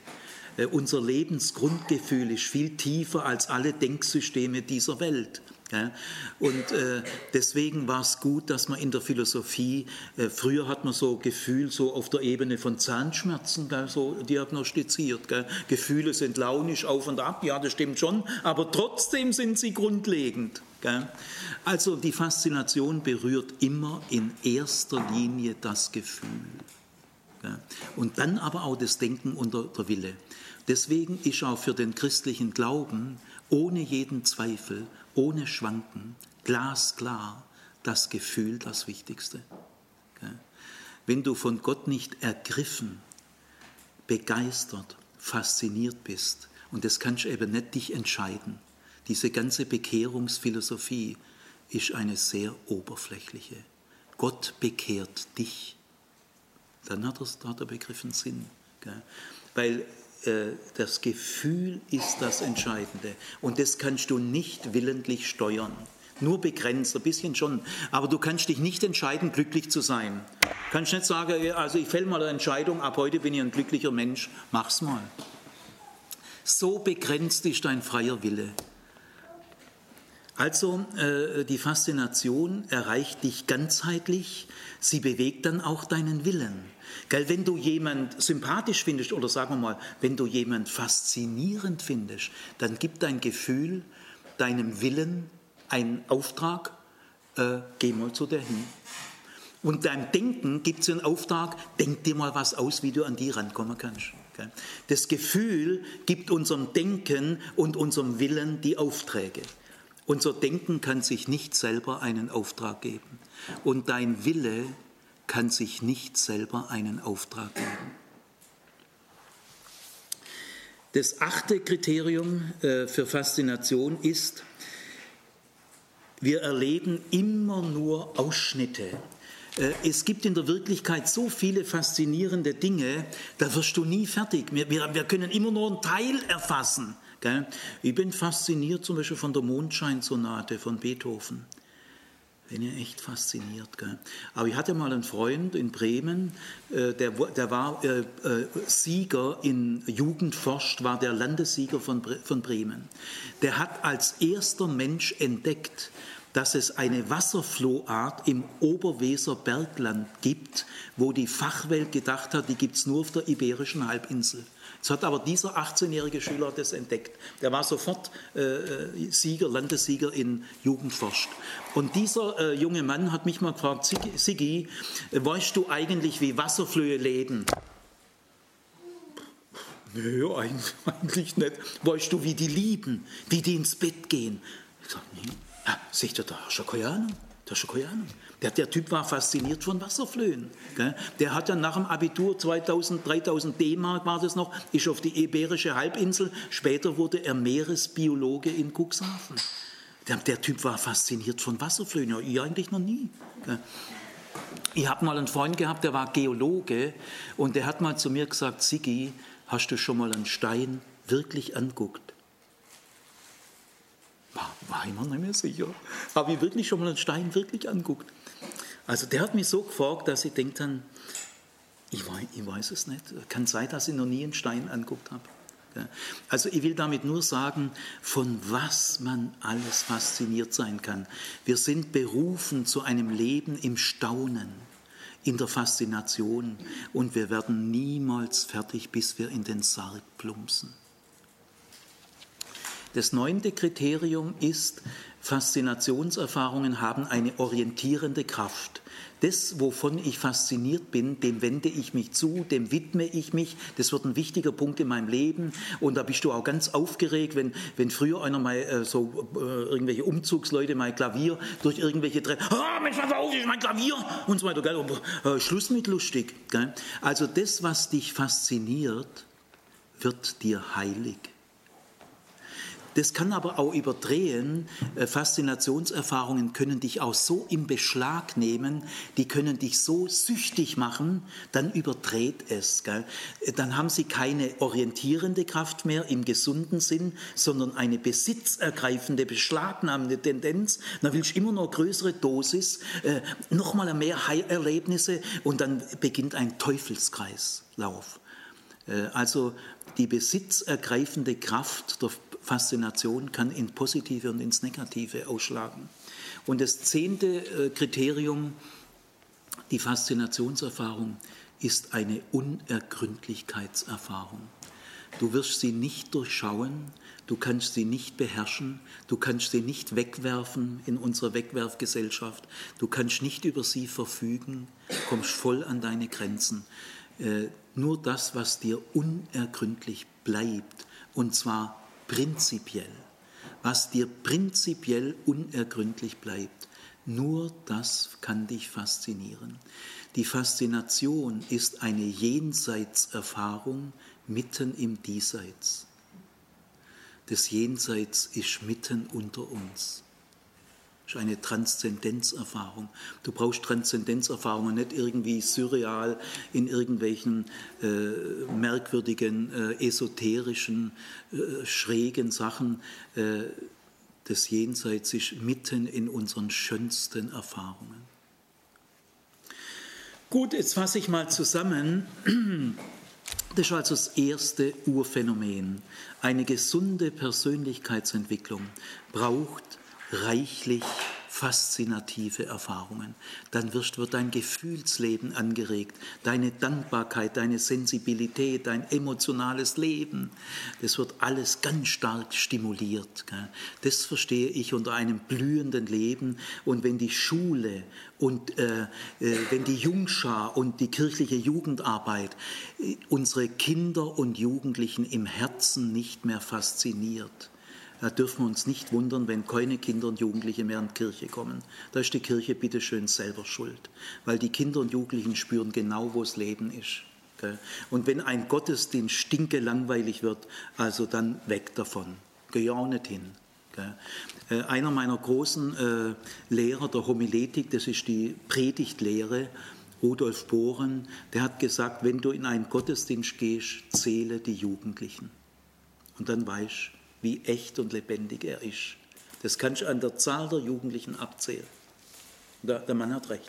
Äh, unser Lebensgrundgefühl ist viel tiefer als alle Denksysteme dieser Welt. Und äh, deswegen war es gut, dass man in der Philosophie, äh, früher hat man so Gefühl so auf der Ebene von Zahnschmerzen so diagnostiziert. Gefühle sind launisch auf und ab, ja, das stimmt schon, aber trotzdem sind sie grundlegend. Also die Faszination berührt immer in erster Linie das Gefühl. Und dann aber auch das Denken und der Wille. Deswegen ist auch für den christlichen Glauben ohne jeden Zweifel, ohne Schwanken, glasklar das Gefühl das Wichtigste. Wenn du von Gott nicht ergriffen, begeistert, fasziniert bist, und das kannst du eben nicht dich entscheiden, diese ganze Bekehrungsphilosophie ist eine sehr oberflächliche. Gott bekehrt dich. Dann hat, das, hat der Begriff Sinn. Gell? Weil äh, das Gefühl ist das Entscheidende. Und das kannst du nicht willentlich steuern. Nur begrenzt, ein bisschen schon. Aber du kannst dich nicht entscheiden, glücklich zu sein. Du kannst nicht sagen, also ich fäll mal eine Entscheidung, ab heute bin ich ein glücklicher Mensch, mach's mal. So begrenzt ist dein freier Wille. Also äh, die Faszination erreicht dich ganzheitlich, sie bewegt dann auch deinen Willen. Gell, wenn du jemand sympathisch findest oder sagen wir mal, wenn du jemand faszinierend findest, dann gibt dein Gefühl deinem Willen einen Auftrag, äh, geh mal zu der hin. Und deinem Denken gibt es einen Auftrag, denk dir mal was aus, wie du an die rankommen kannst. Das Gefühl gibt unserem Denken und unserem Willen die Aufträge. Unser Denken kann sich nicht selber einen Auftrag geben und dein Wille kann sich nicht selber einen Auftrag geben. Das achte Kriterium äh, für Faszination ist, wir erleben immer nur Ausschnitte. Äh, es gibt in der Wirklichkeit so viele faszinierende Dinge, da wirst du nie fertig. Wir, wir, wir können immer nur einen Teil erfassen. Gell? Ich bin fasziniert zum Beispiel von der Mondscheinsonate von Beethoven. Bin ja echt fasziniert. Gell? Aber ich hatte mal einen Freund in Bremen, äh, der, der war äh, äh, Sieger in Jugendforscht, war der Landessieger von, von Bremen. Der hat als erster Mensch entdeckt, dass es eine Wasserflohart im Oberweser Bergland gibt, wo die Fachwelt gedacht hat, die gibt es nur auf der Iberischen Halbinsel. Es hat aber dieser 18-jährige Schüler das entdeckt. Der war sofort äh, äh Sieger, Landessieger in Jugendforscht. Und dieser äh, junge Mann hat mich mal gefragt, Sigi, weißt du eigentlich, wie Wasserflöhe leben? Nö, eigentlich nicht. Weißt du, wie die lieben, wie die ins Bett gehen? Ich sage, nee. Ja, sagt er, da hast du keine Ahnung. Da hast du keine Ahnung. Der, der Typ war fasziniert von Wasserflöhen. Gell? Der hat dann nach dem Abitur 2000, 3000 D-Mark war das noch, ist auf die Iberische Halbinsel. Später wurde er Meeresbiologe in Cuxhaven. Der, der Typ war fasziniert von Wasserflöhen. Ja, ich eigentlich noch nie. Gell? Ich habe mal einen Freund gehabt, der war Geologe und der hat mal zu mir gesagt, Sigi, hast du schon mal einen Stein wirklich anguckt? War, war ich mir nicht mehr sicher. Habe ich wirklich schon mal einen Stein wirklich anguckt? Also der hat mich so gefragt, dass ich denke dann, Ich weiß, ich weiß es nicht. Kann sein, dass ich noch nie einen Stein anguckt habe. Also ich will damit nur sagen, von was man alles fasziniert sein kann. Wir sind berufen zu einem Leben im Staunen, in der Faszination und wir werden niemals fertig, bis wir in den Sarg plumpsen. Das neunte Kriterium ist, Faszinationserfahrungen haben eine orientierende Kraft. Das, wovon ich fasziniert bin, dem wende ich mich zu, dem widme ich mich. Das wird ein wichtiger Punkt in meinem Leben. Und da bist du auch ganz aufgeregt, wenn, wenn früher einer mal äh, so äh, irgendwelche Umzugsleute mal Klavier durch irgendwelche Treppen, ah, Mensch, was auf, ist mein Klavier und so weiter. Gell? Äh, Schluss mit lustig. Gell? Also das, was dich fasziniert, wird dir heilig. Das kann aber auch überdrehen. Äh, Faszinationserfahrungen können dich auch so im Beschlag nehmen, die können dich so süchtig machen, dann überdreht es. Gell? Dann haben sie keine orientierende Kraft mehr im gesunden Sinn, sondern eine besitzergreifende, beschlagnahmende Tendenz. Dann willst du immer noch größere Dosis, äh, nochmal mehr High-Erlebnisse und dann beginnt ein Teufelskreislauf. Äh, also die besitzergreifende Kraft der Faszination kann in positive und ins Negative ausschlagen. Und das zehnte äh, Kriterium, die Faszinationserfahrung, ist eine Unergründlichkeitserfahrung. Du wirst sie nicht durchschauen, du kannst sie nicht beherrschen, du kannst sie nicht wegwerfen in unserer Wegwerfgesellschaft, du kannst nicht über sie verfügen, kommst voll an deine Grenzen. Äh, nur das, was dir unergründlich bleibt, und zwar prinzipiell, was dir prinzipiell unergründlich bleibt, nur das kann dich faszinieren. Die Faszination ist eine Jenseitserfahrung mitten im Diesseits. Das Jenseits ist mitten unter uns ist eine Transzendenzerfahrung. Du brauchst Transzendenzerfahrungen nicht irgendwie surreal in irgendwelchen äh, merkwürdigen, äh, esoterischen, äh, schrägen Sachen. Äh, des Jenseits ist mitten in unseren schönsten Erfahrungen. Gut, jetzt fasse ich mal zusammen. Das ist also das erste Urphänomen. Eine gesunde Persönlichkeitsentwicklung braucht reichlich faszinative Erfahrungen. Dann wird, wird dein Gefühlsleben angeregt, deine Dankbarkeit, deine Sensibilität, dein emotionales Leben. Das wird alles ganz stark stimuliert. Das verstehe ich unter einem blühenden Leben. Und wenn die Schule und äh, äh, wenn die Jungschar und die kirchliche Jugendarbeit äh, unsere Kinder und Jugendlichen im Herzen nicht mehr fasziniert, dürfen wir uns nicht wundern, wenn keine Kinder und Jugendliche mehr in die Kirche kommen. Da ist die Kirche bitteschön selber schuld, weil die Kinder und Jugendlichen spüren genau, wo das Leben ist. Und wenn ein Gottesdienst stinke langweilig wird, also dann weg davon. Geh auch nicht hin. Äh, einer meiner großen äh, Lehrer der Homiletik, das ist die Predigtlehre, Rudolf Bohren, der hat gesagt, wenn du in einen Gottesdienst gehst, zähle die Jugendlichen. Und dann weißt wie echt und lebendig er ist. Das kannst du an der Zahl der Jugendlichen abzählen. Der, der Mann hat recht.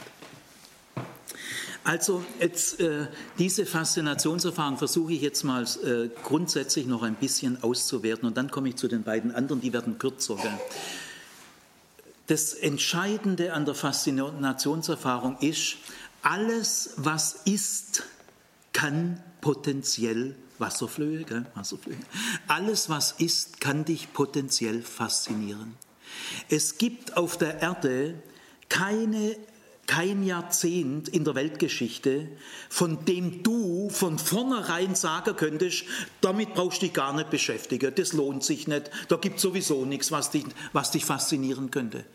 Also jetzt, äh, diese Faszinationserfahrung versuche ich jetzt mal äh, grundsätzlich noch ein bisschen auszuwerten und dann komme ich zu den beiden anderen, die werden kürzer. Gell? Das Entscheidende an der Faszinationserfahrung ist, alles, was ist, kann potenziell Wasserflöhe, gell? Wasserflöhe. Alles, was ist, kann dich potenziell faszinieren. Es gibt auf der Erde keine, kein Jahrzehnt in der Weltgeschichte, von dem du von vornherein sagen könntest, damit brauchst du dich gar nicht beschäftigen, das lohnt sich nicht, da gibt es sowieso nichts, was dich, was dich faszinieren könnte.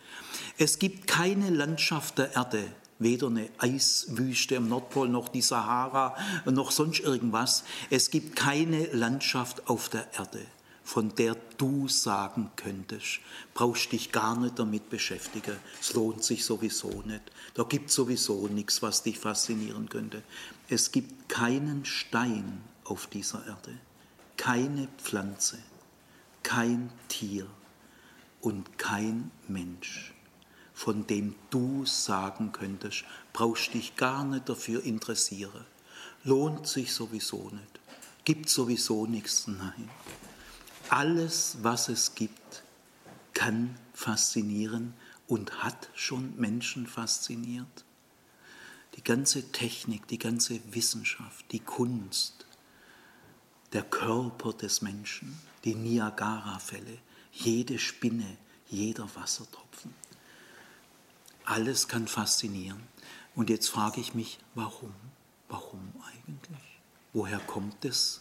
Es gibt keine Landschaft der Erde, weder eine Eiswüste am Nordpol noch die Sahara noch sonst irgendwas. Es gibt keine Landschaft auf der Erde, von der du sagen könntest, brauchst dich gar nicht damit beschäftigen, es lohnt sich sowieso nicht, da gibt es sowieso nichts, was dich faszinieren könnte. Es gibt keinen Stein auf dieser Erde, keine Pflanze, kein Tier und kein Mensch von dem du sagen könntest, brauchst dich gar nicht dafür interessieren. lohnt sich sowieso nicht, gibt sowieso nichts. Nein. Alles, was es gibt, kann faszinieren und hat schon Menschen fasziniert. Die ganze Technik, die ganze Wissenschaft, die Kunst, der Körper des Menschen, die Niagara-Fälle, jede Spinne, jeder Wassertropfen. Alles kann faszinieren. Und jetzt frage ich mich, warum? Warum eigentlich? Woher kommt es?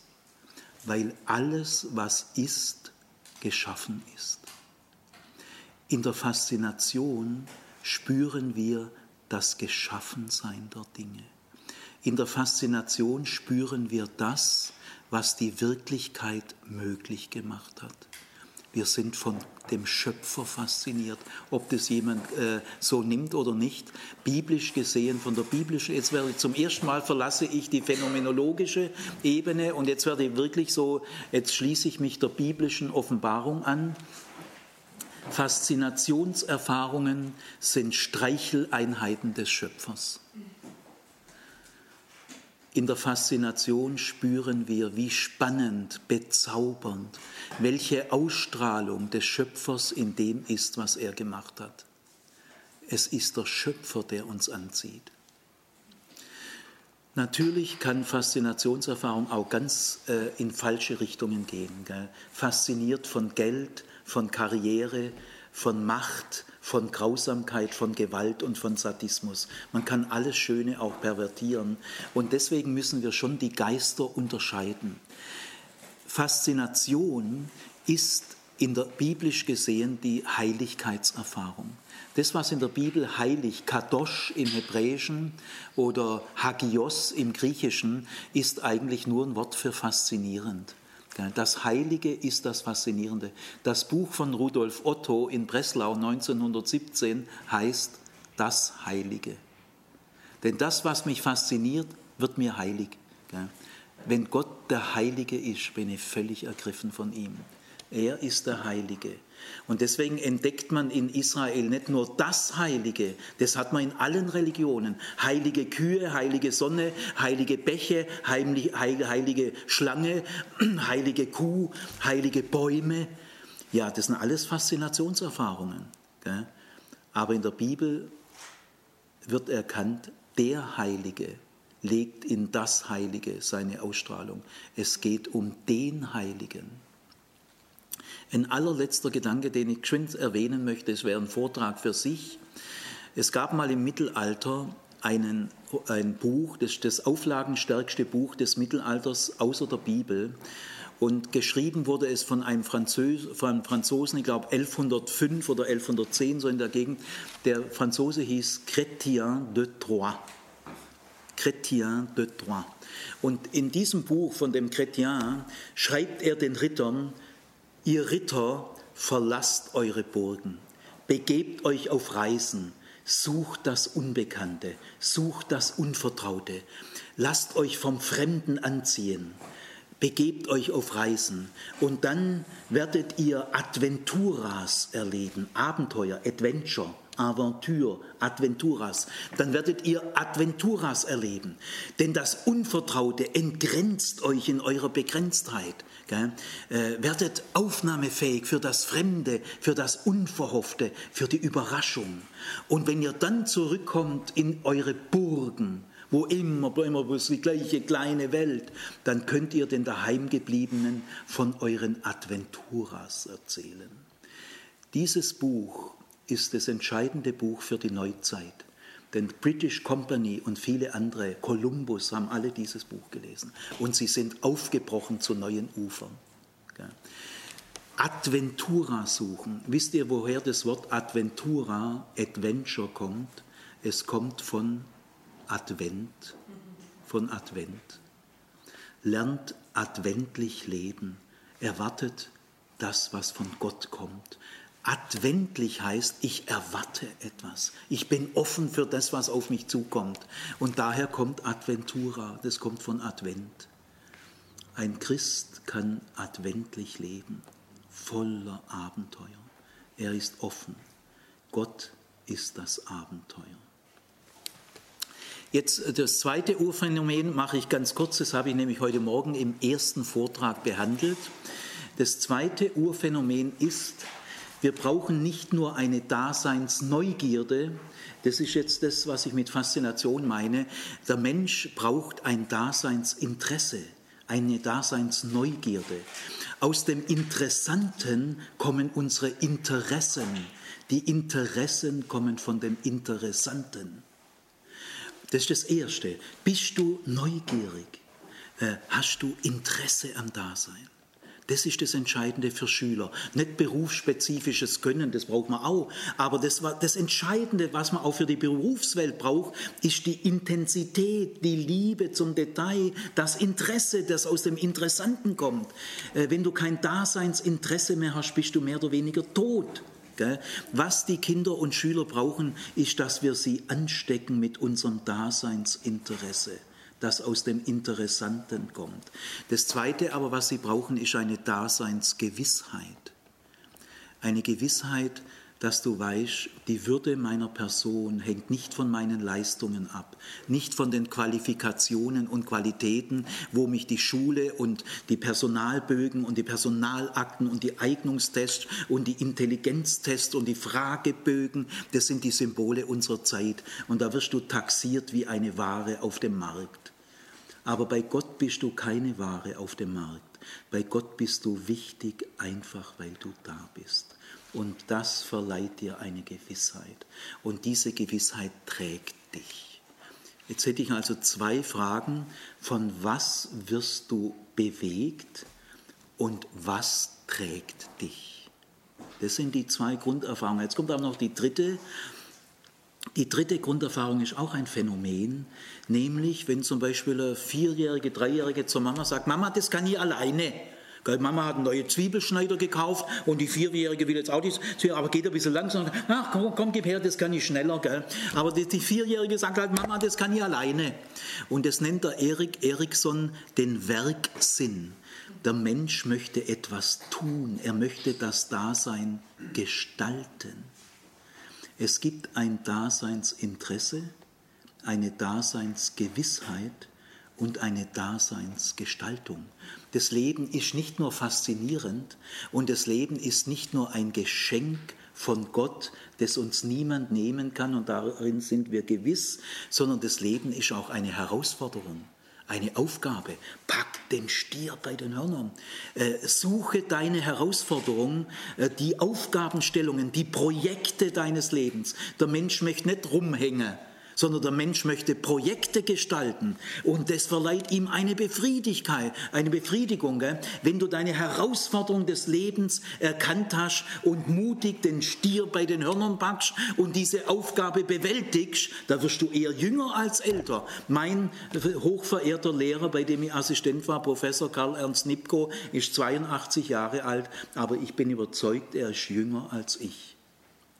Weil alles, was ist, geschaffen ist. In der Faszination spüren wir das Geschaffensein der Dinge. In der Faszination spüren wir das, was die Wirklichkeit möglich gemacht hat. Wir sind von dem Schöpfer fasziniert, ob das jemand äh, so nimmt oder nicht. Biblisch gesehen, von der biblischen, jetzt werde ich zum ersten Mal verlasse ich die phänomenologische Ebene und jetzt werde ich wirklich so, jetzt schließe ich mich der biblischen Offenbarung an. Faszinationserfahrungen sind Streicheleinheiten des Schöpfers. In der Faszination spüren wir, wie spannend, bezaubernd, welche Ausstrahlung des Schöpfers in dem ist, was er gemacht hat. Es ist der Schöpfer, der uns anzieht. Natürlich kann Faszinationserfahrung auch ganz äh, in falsche Richtungen gehen. Gell? Fasziniert von Geld, von Karriere, von Macht, von Grausamkeit, von Gewalt und von Sadismus. Man kann alles Schöne auch pervertieren. Und deswegen müssen wir schon die Geister unterscheiden. Faszination ist in der biblisch gesehen die Heiligkeitserfahrung. Das, was in der Bibel heilig, Kadosh im Hebräischen oder Hagios im Griechischen, ist eigentlich nur ein Wort für faszinierend. Das Heilige ist das Faszinierende. Das Buch von Rudolf Otto in Breslau 1917 heißt Das Heilige. Denn das, was mich fasziniert, wird mir heilig. Wenn Gott der Heilige ist, bin ich völlig ergriffen von ihm. Er ist der Heilige. Und deswegen entdeckt man in Israel nicht nur das Heilige, das hat man in allen Religionen. Heilige Kühe, heilige Sonne, heilige Bäche, heilige Schlange, heilige Kuh, heilige Bäume. Ja, das sind alles Faszinationserfahrungen. Aber in der Bibel wird erkannt, der Heilige legt in das Heilige seine Ausstrahlung. Es geht um den Heiligen. Ein allerletzter Gedanke, den ich geschwind erwähnen möchte, es wäre ein Vortrag für sich. Es gab mal im Mittelalter einen, ein Buch, das das auflagenstärkste Buch des Mittelalters außer der Bibel. Und geschrieben wurde es von einem, Französ, von einem Franzosen, ich glaube 1105 oder 1110, so in der Gegend. Der Franzose hieß Chrétien de Troyes. Chrétien de Troyes. Und in diesem Buch von dem Chrétien schreibt er den Rittern, Ihr Ritter, verlasst eure Burgen, begebt euch auf Reisen, sucht das Unbekannte, sucht das Unvertraute, lasst euch vom Fremden anziehen, begebt euch auf Reisen. Und dann werdet ihr Adventuras erleben, Abenteuer, Adventure. Aventur, Adventuras, dann werdet ihr Adventuras erleben. Denn das Unvertraute entgrenzt euch in eurer Begrenztheit. Gell? Äh, werdet aufnahmefähig für das Fremde, für das Unverhoffte, für die Überraschung. Und wenn ihr dann zurückkommt in eure Burgen, wo immer, immer die gleiche kleine Welt, dann könnt ihr den Daheimgebliebenen von euren Adventuras erzählen. Dieses Buch ist das entscheidende Buch für die Neuzeit. Denn British Company und viele andere, Columbus, haben alle dieses Buch gelesen. Und sie sind aufgebrochen zu neuen Ufern. Adventura suchen. Wisst ihr, woher das Wort Adventura, Adventure kommt? Es kommt von Advent, von Advent. Lernt adventlich leben. Erwartet das, was von Gott kommt. Adventlich heißt, ich erwarte etwas. Ich bin offen für das, was auf mich zukommt. Und daher kommt Adventura, das kommt von Advent. Ein Christ kann adventlich leben, voller Abenteuer. Er ist offen. Gott ist das Abenteuer. Jetzt das zweite Urphänomen mache ich ganz kurz, das habe ich nämlich heute Morgen im ersten Vortrag behandelt. Das zweite Urphänomen ist, wir brauchen nicht nur eine Daseinsneugierde, das ist jetzt das, was ich mit Faszination meine. Der Mensch braucht ein Daseinsinteresse, eine Daseinsneugierde. Aus dem Interessanten kommen unsere Interessen. Die Interessen kommen von dem Interessanten. Das ist das Erste. Bist du neugierig? Äh, hast du Interesse am Dasein? Das ist das Entscheidende für Schüler. Nicht berufsspezifisches Können, das braucht man auch. Aber das, das Entscheidende, was man auch für die Berufswelt braucht, ist die Intensität, die Liebe zum Detail, das Interesse, das aus dem Interessanten kommt. Äh, wenn du kein Daseinsinteresse mehr hast, bist du mehr oder weniger tot. Was die Kinder und Schüler brauchen, ist, dass wir sie anstecken mit unserem Daseinsinteresse das aus dem Interessanten kommt. Das Zweite aber, was sie brauchen, ist eine Daseinsgewissheit. Eine Gewissheit, dass du weißt, die Würde meiner Person hängt nicht von meinen Leistungen ab, nicht von den Qualifikationen und Qualitäten, wo mich die Schule und die Personalbögen und die Personalakten und die Eignungstests und die Intelligenztests und die Fragebögen, das sind die Symbole unserer Zeit. Und da wirst du taxiert wie eine Ware auf dem Markt. Aber bei Gott bist du keine Ware auf dem Markt. Bei Gott bist du wichtig, einfach weil du da bist. Und das verleiht dir eine Gewissheit. Und diese Gewissheit trägt dich. Jetzt hätte ich also zwei Fragen. Von was wirst du bewegt und was trägt dich? Das sind die zwei Grunderfahrungen. Jetzt kommt aber noch die dritte. Die dritte Grunderfahrung ist auch ein Phänomen, nämlich wenn zum Beispiel eine Vierjährige, Dreijährige zur Mama sagt, Mama, das kann ich alleine. Mama hat einen neuen Zwiebelschneider gekauft und die Vierjährige will jetzt auch dies, aber geht ein bisschen langsam. Ach komm, komm, gib her, das kann ich schneller. Gell? Aber die, die Vierjährige sagt halt, Mama, das kann ich alleine. Und das nennt der Erik Erikson den Werksinn. Der Mensch möchte etwas tun, er möchte das Dasein gestalten. Es gibt ein Daseinsinteresse, eine Daseinsgewissheit und eine Daseinsgestaltung. Das Leben ist nicht nur faszinierend und das Leben ist nicht nur ein Geschenk von Gott, das uns niemand nehmen kann und darin sind wir gewiss, sondern das Leben ist auch eine Herausforderung eine Aufgabe. Pack den Stier bei den Hörnern. Äh, suche deine Herausforderungen, äh, die Aufgabenstellungen, die Projekte deines Lebens. Der Mensch möchte nicht rumhängen sondern der Mensch möchte Projekte gestalten und das verleiht ihm eine Befriedigkeit, eine Befriedigung. Gell? Wenn du deine Herausforderung des Lebens erkannt hast und mutig den Stier bei den Hörnern packst und diese Aufgabe bewältigst, da wirst du eher jünger als älter. Mein hochverehrter Lehrer, bei dem ich Assistent war, Professor Karl Ernst Nipko, ist 82 Jahre alt, aber ich bin überzeugt, er ist jünger als ich.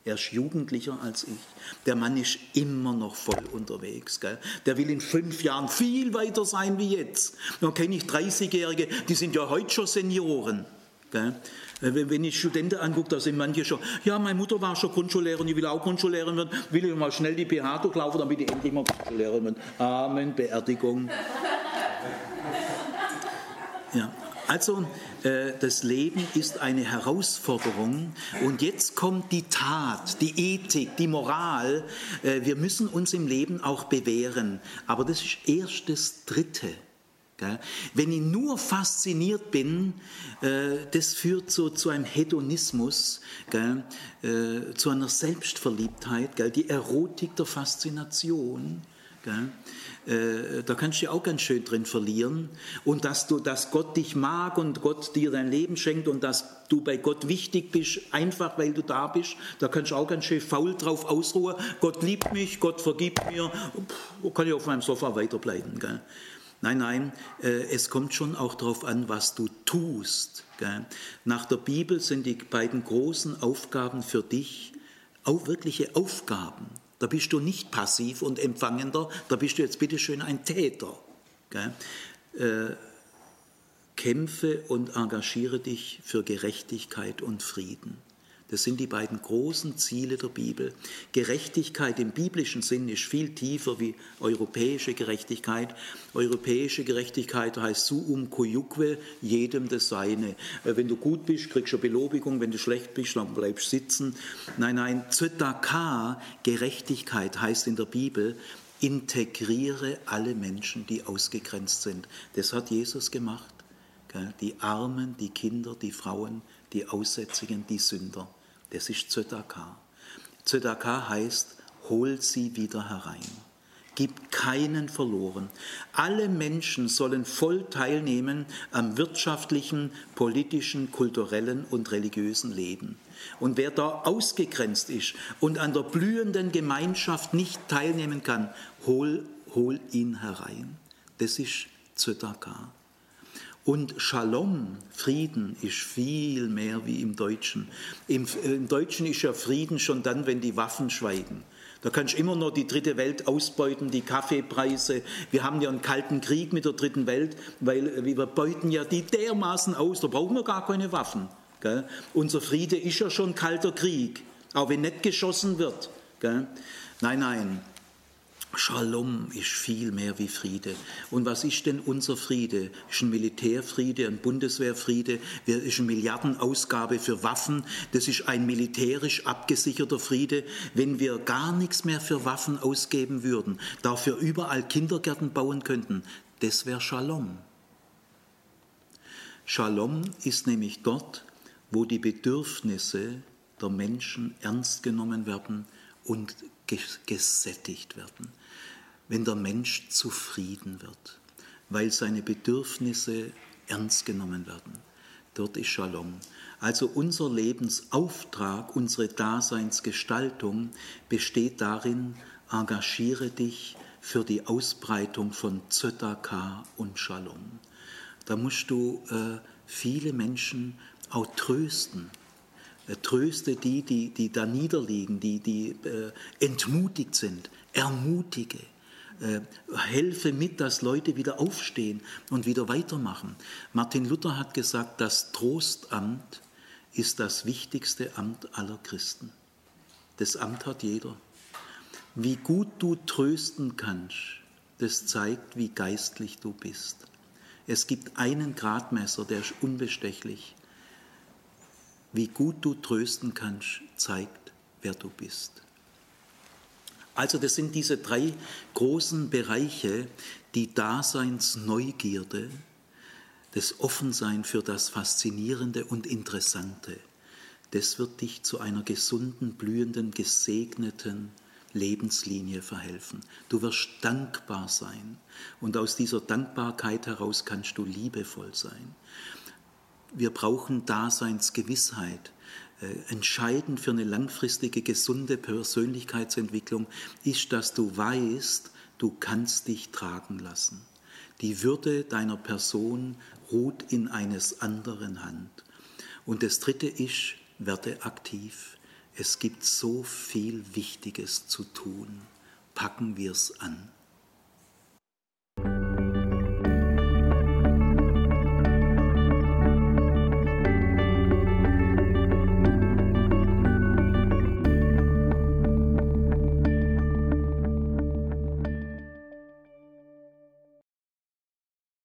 Er ist jugendlicher als ich. Der Mann ist immer noch voll unterwegs. Gell? Der will in fünf Jahren viel weiter sein wie jetzt. Dann kenne ich 30-Jährige, die sind ja heute schon Senioren. Gell? Äh, wenn ich Studenten angucke, da sind manche schon, ja, meine Mutter war schon Grundschullehrerin, ich will auch Grundschullehrerin werden, will ich mal schnell die PH durchlaufen, damit ich endlich mal Grundschullehrerin werde. Amen, Beerdigung. Ja, also äh, das Leben ist eine Herausforderung und jetzt kommt die Tat, die Ethik, die Moral. Äh, wir müssen uns im Leben auch bewähren, aber das ist erst das Dritte. Wenn ich nur fasziniert bin, äh, das führt so zu einem Hedonismus, zu einer Selbstverliebtheit, die Erotik der Faszination. Äh, da kannst du dich auch ganz schön drin verlieren. Und dass, du, dass Gott dich mag und Gott dir dein Leben schenkt und dass du bei Gott wichtig bist, einfach weil du da bist, da kannst du auch ganz schön faul drauf ausruhen. Gott liebt mich, Gott vergibt mir, Pff, kann ich auf meinem Sofa weiterbleiben. Gell? Nein, nein, äh, es kommt schon auch darauf an, was du tust. Nach der Bibel sind die beiden großen Aufgaben für dich auch wirkliche Aufgaben. Da bist du nicht passiv und empfangender, da bist du jetzt bitteschön ein Täter. Äh, kämpfe und engagiere dich für Gerechtigkeit und Frieden. Das sind die beiden großen Ziele der Bibel. Gerechtigkeit im biblischen Sinn ist viel tiefer wie europäische Gerechtigkeit. Europäische Gerechtigkeit heißt suum cuiuque, jedem das Seine. Äh, wenn du gut bist, kriegst du Belobigung, wenn du schlecht bist, dann bleibst du sitzen. Nein, nein, Zötaka, Gerechtigkeit heißt in der Bibel, integriere alle Menschen, die ausgegrenzt sind. Das hat Jesus gemacht. Die Armen, die Kinder, die Frauen, die Aussätzigen, die Sünder. Das ist Zödaka. Zödaka heißt, hol sie wieder herein. Gib keinen verloren. Alle Menschen sollen voll teilnehmen am wirtschaftlichen, politischen, kulturellen und religiösen Leben. Und wer da ausgegrenzt ist und an der blühenden Gemeinschaft nicht teilnehmen kann, hol, hol ihn herein. Das ist Zödaka. Und Shalom, Frieden, ist viel mehr wie im Deutschen. Im, Im, Deutschen ist ja Frieden schon dann, wenn die Waffen schweigen. Da kannst du immer noch die dritte Welt ausbeuten, die Kaffeepreise. Wir haben ja einen kalten Krieg mit der dritten Welt, weil wir beuten ja die dermaßen aus, da brauchen wir gar keine Waffen. Gell? Unser Friede ist ja schon kalter Krieg, auch wenn nicht geschossen wird. Gell? Nein, nein, Shalom ist viel mehr wie Friede. Und was ist denn unser Friede? Ist ein Militärfriede, ein Bundeswehrfriede, ist eine Milliardenausgabe für Waffen, das ist ein militärisch abgesicherter Friede. Wenn wir gar nichts mehr für Waffen ausgeben würden, dafür überall Kindergärten bauen könnten, das wäre Shalom. Shalom ist nämlich dort, wo die Bedürfnisse der Menschen ernst genommen werden und gesättigt werden wenn der Mensch zufrieden wird, weil seine Bedürfnisse ernst genommen werden. Dort ist Shalom. Also unser Lebensauftrag, unsere Daseinsgestaltung besteht darin, engagiere dich für die Ausbreitung von Zötaka und Shalom. Da musst du äh, viele Menschen auch trösten. Tröste die, die, die da niederliegen, die, die äh, entmutigt sind. Ermutige äh, helfe mit, dass Leute wieder aufstehen und wieder weitermachen. Martin Luther hat gesagt, das Trostamt ist das wichtigste Amt aller Christen. Das Amt hat jeder. Wie gut du trösten kannst, das zeigt, wie geistlich du bist. Es gibt einen Gradmesser, der ist unbestechlich. Wie gut du trösten kannst, zeigt, wer du bist. Also das sind diese drei großen Bereiche, die Daseinsneugierde, das Offensein für das Faszinierende und Interessante. Das wird dich zu einer gesunden, blühenden, gesegneten Lebenslinie verhelfen. Du wirst dankbar sein und aus dieser Dankbarkeit heraus kannst du liebevoll sein. Wir brauchen Daseinsgewissheit. Äh, entscheidend für eine langfristige, gesunde Persönlichkeitsentwicklung ist, dass du weißt, du kannst dich tragen lassen. Die Würde deiner Person ruht in eines anderen Hand. Und das Dritte ist, werde aktiv. Es gibt so viel Wichtiges zu tun. Packen wir es an.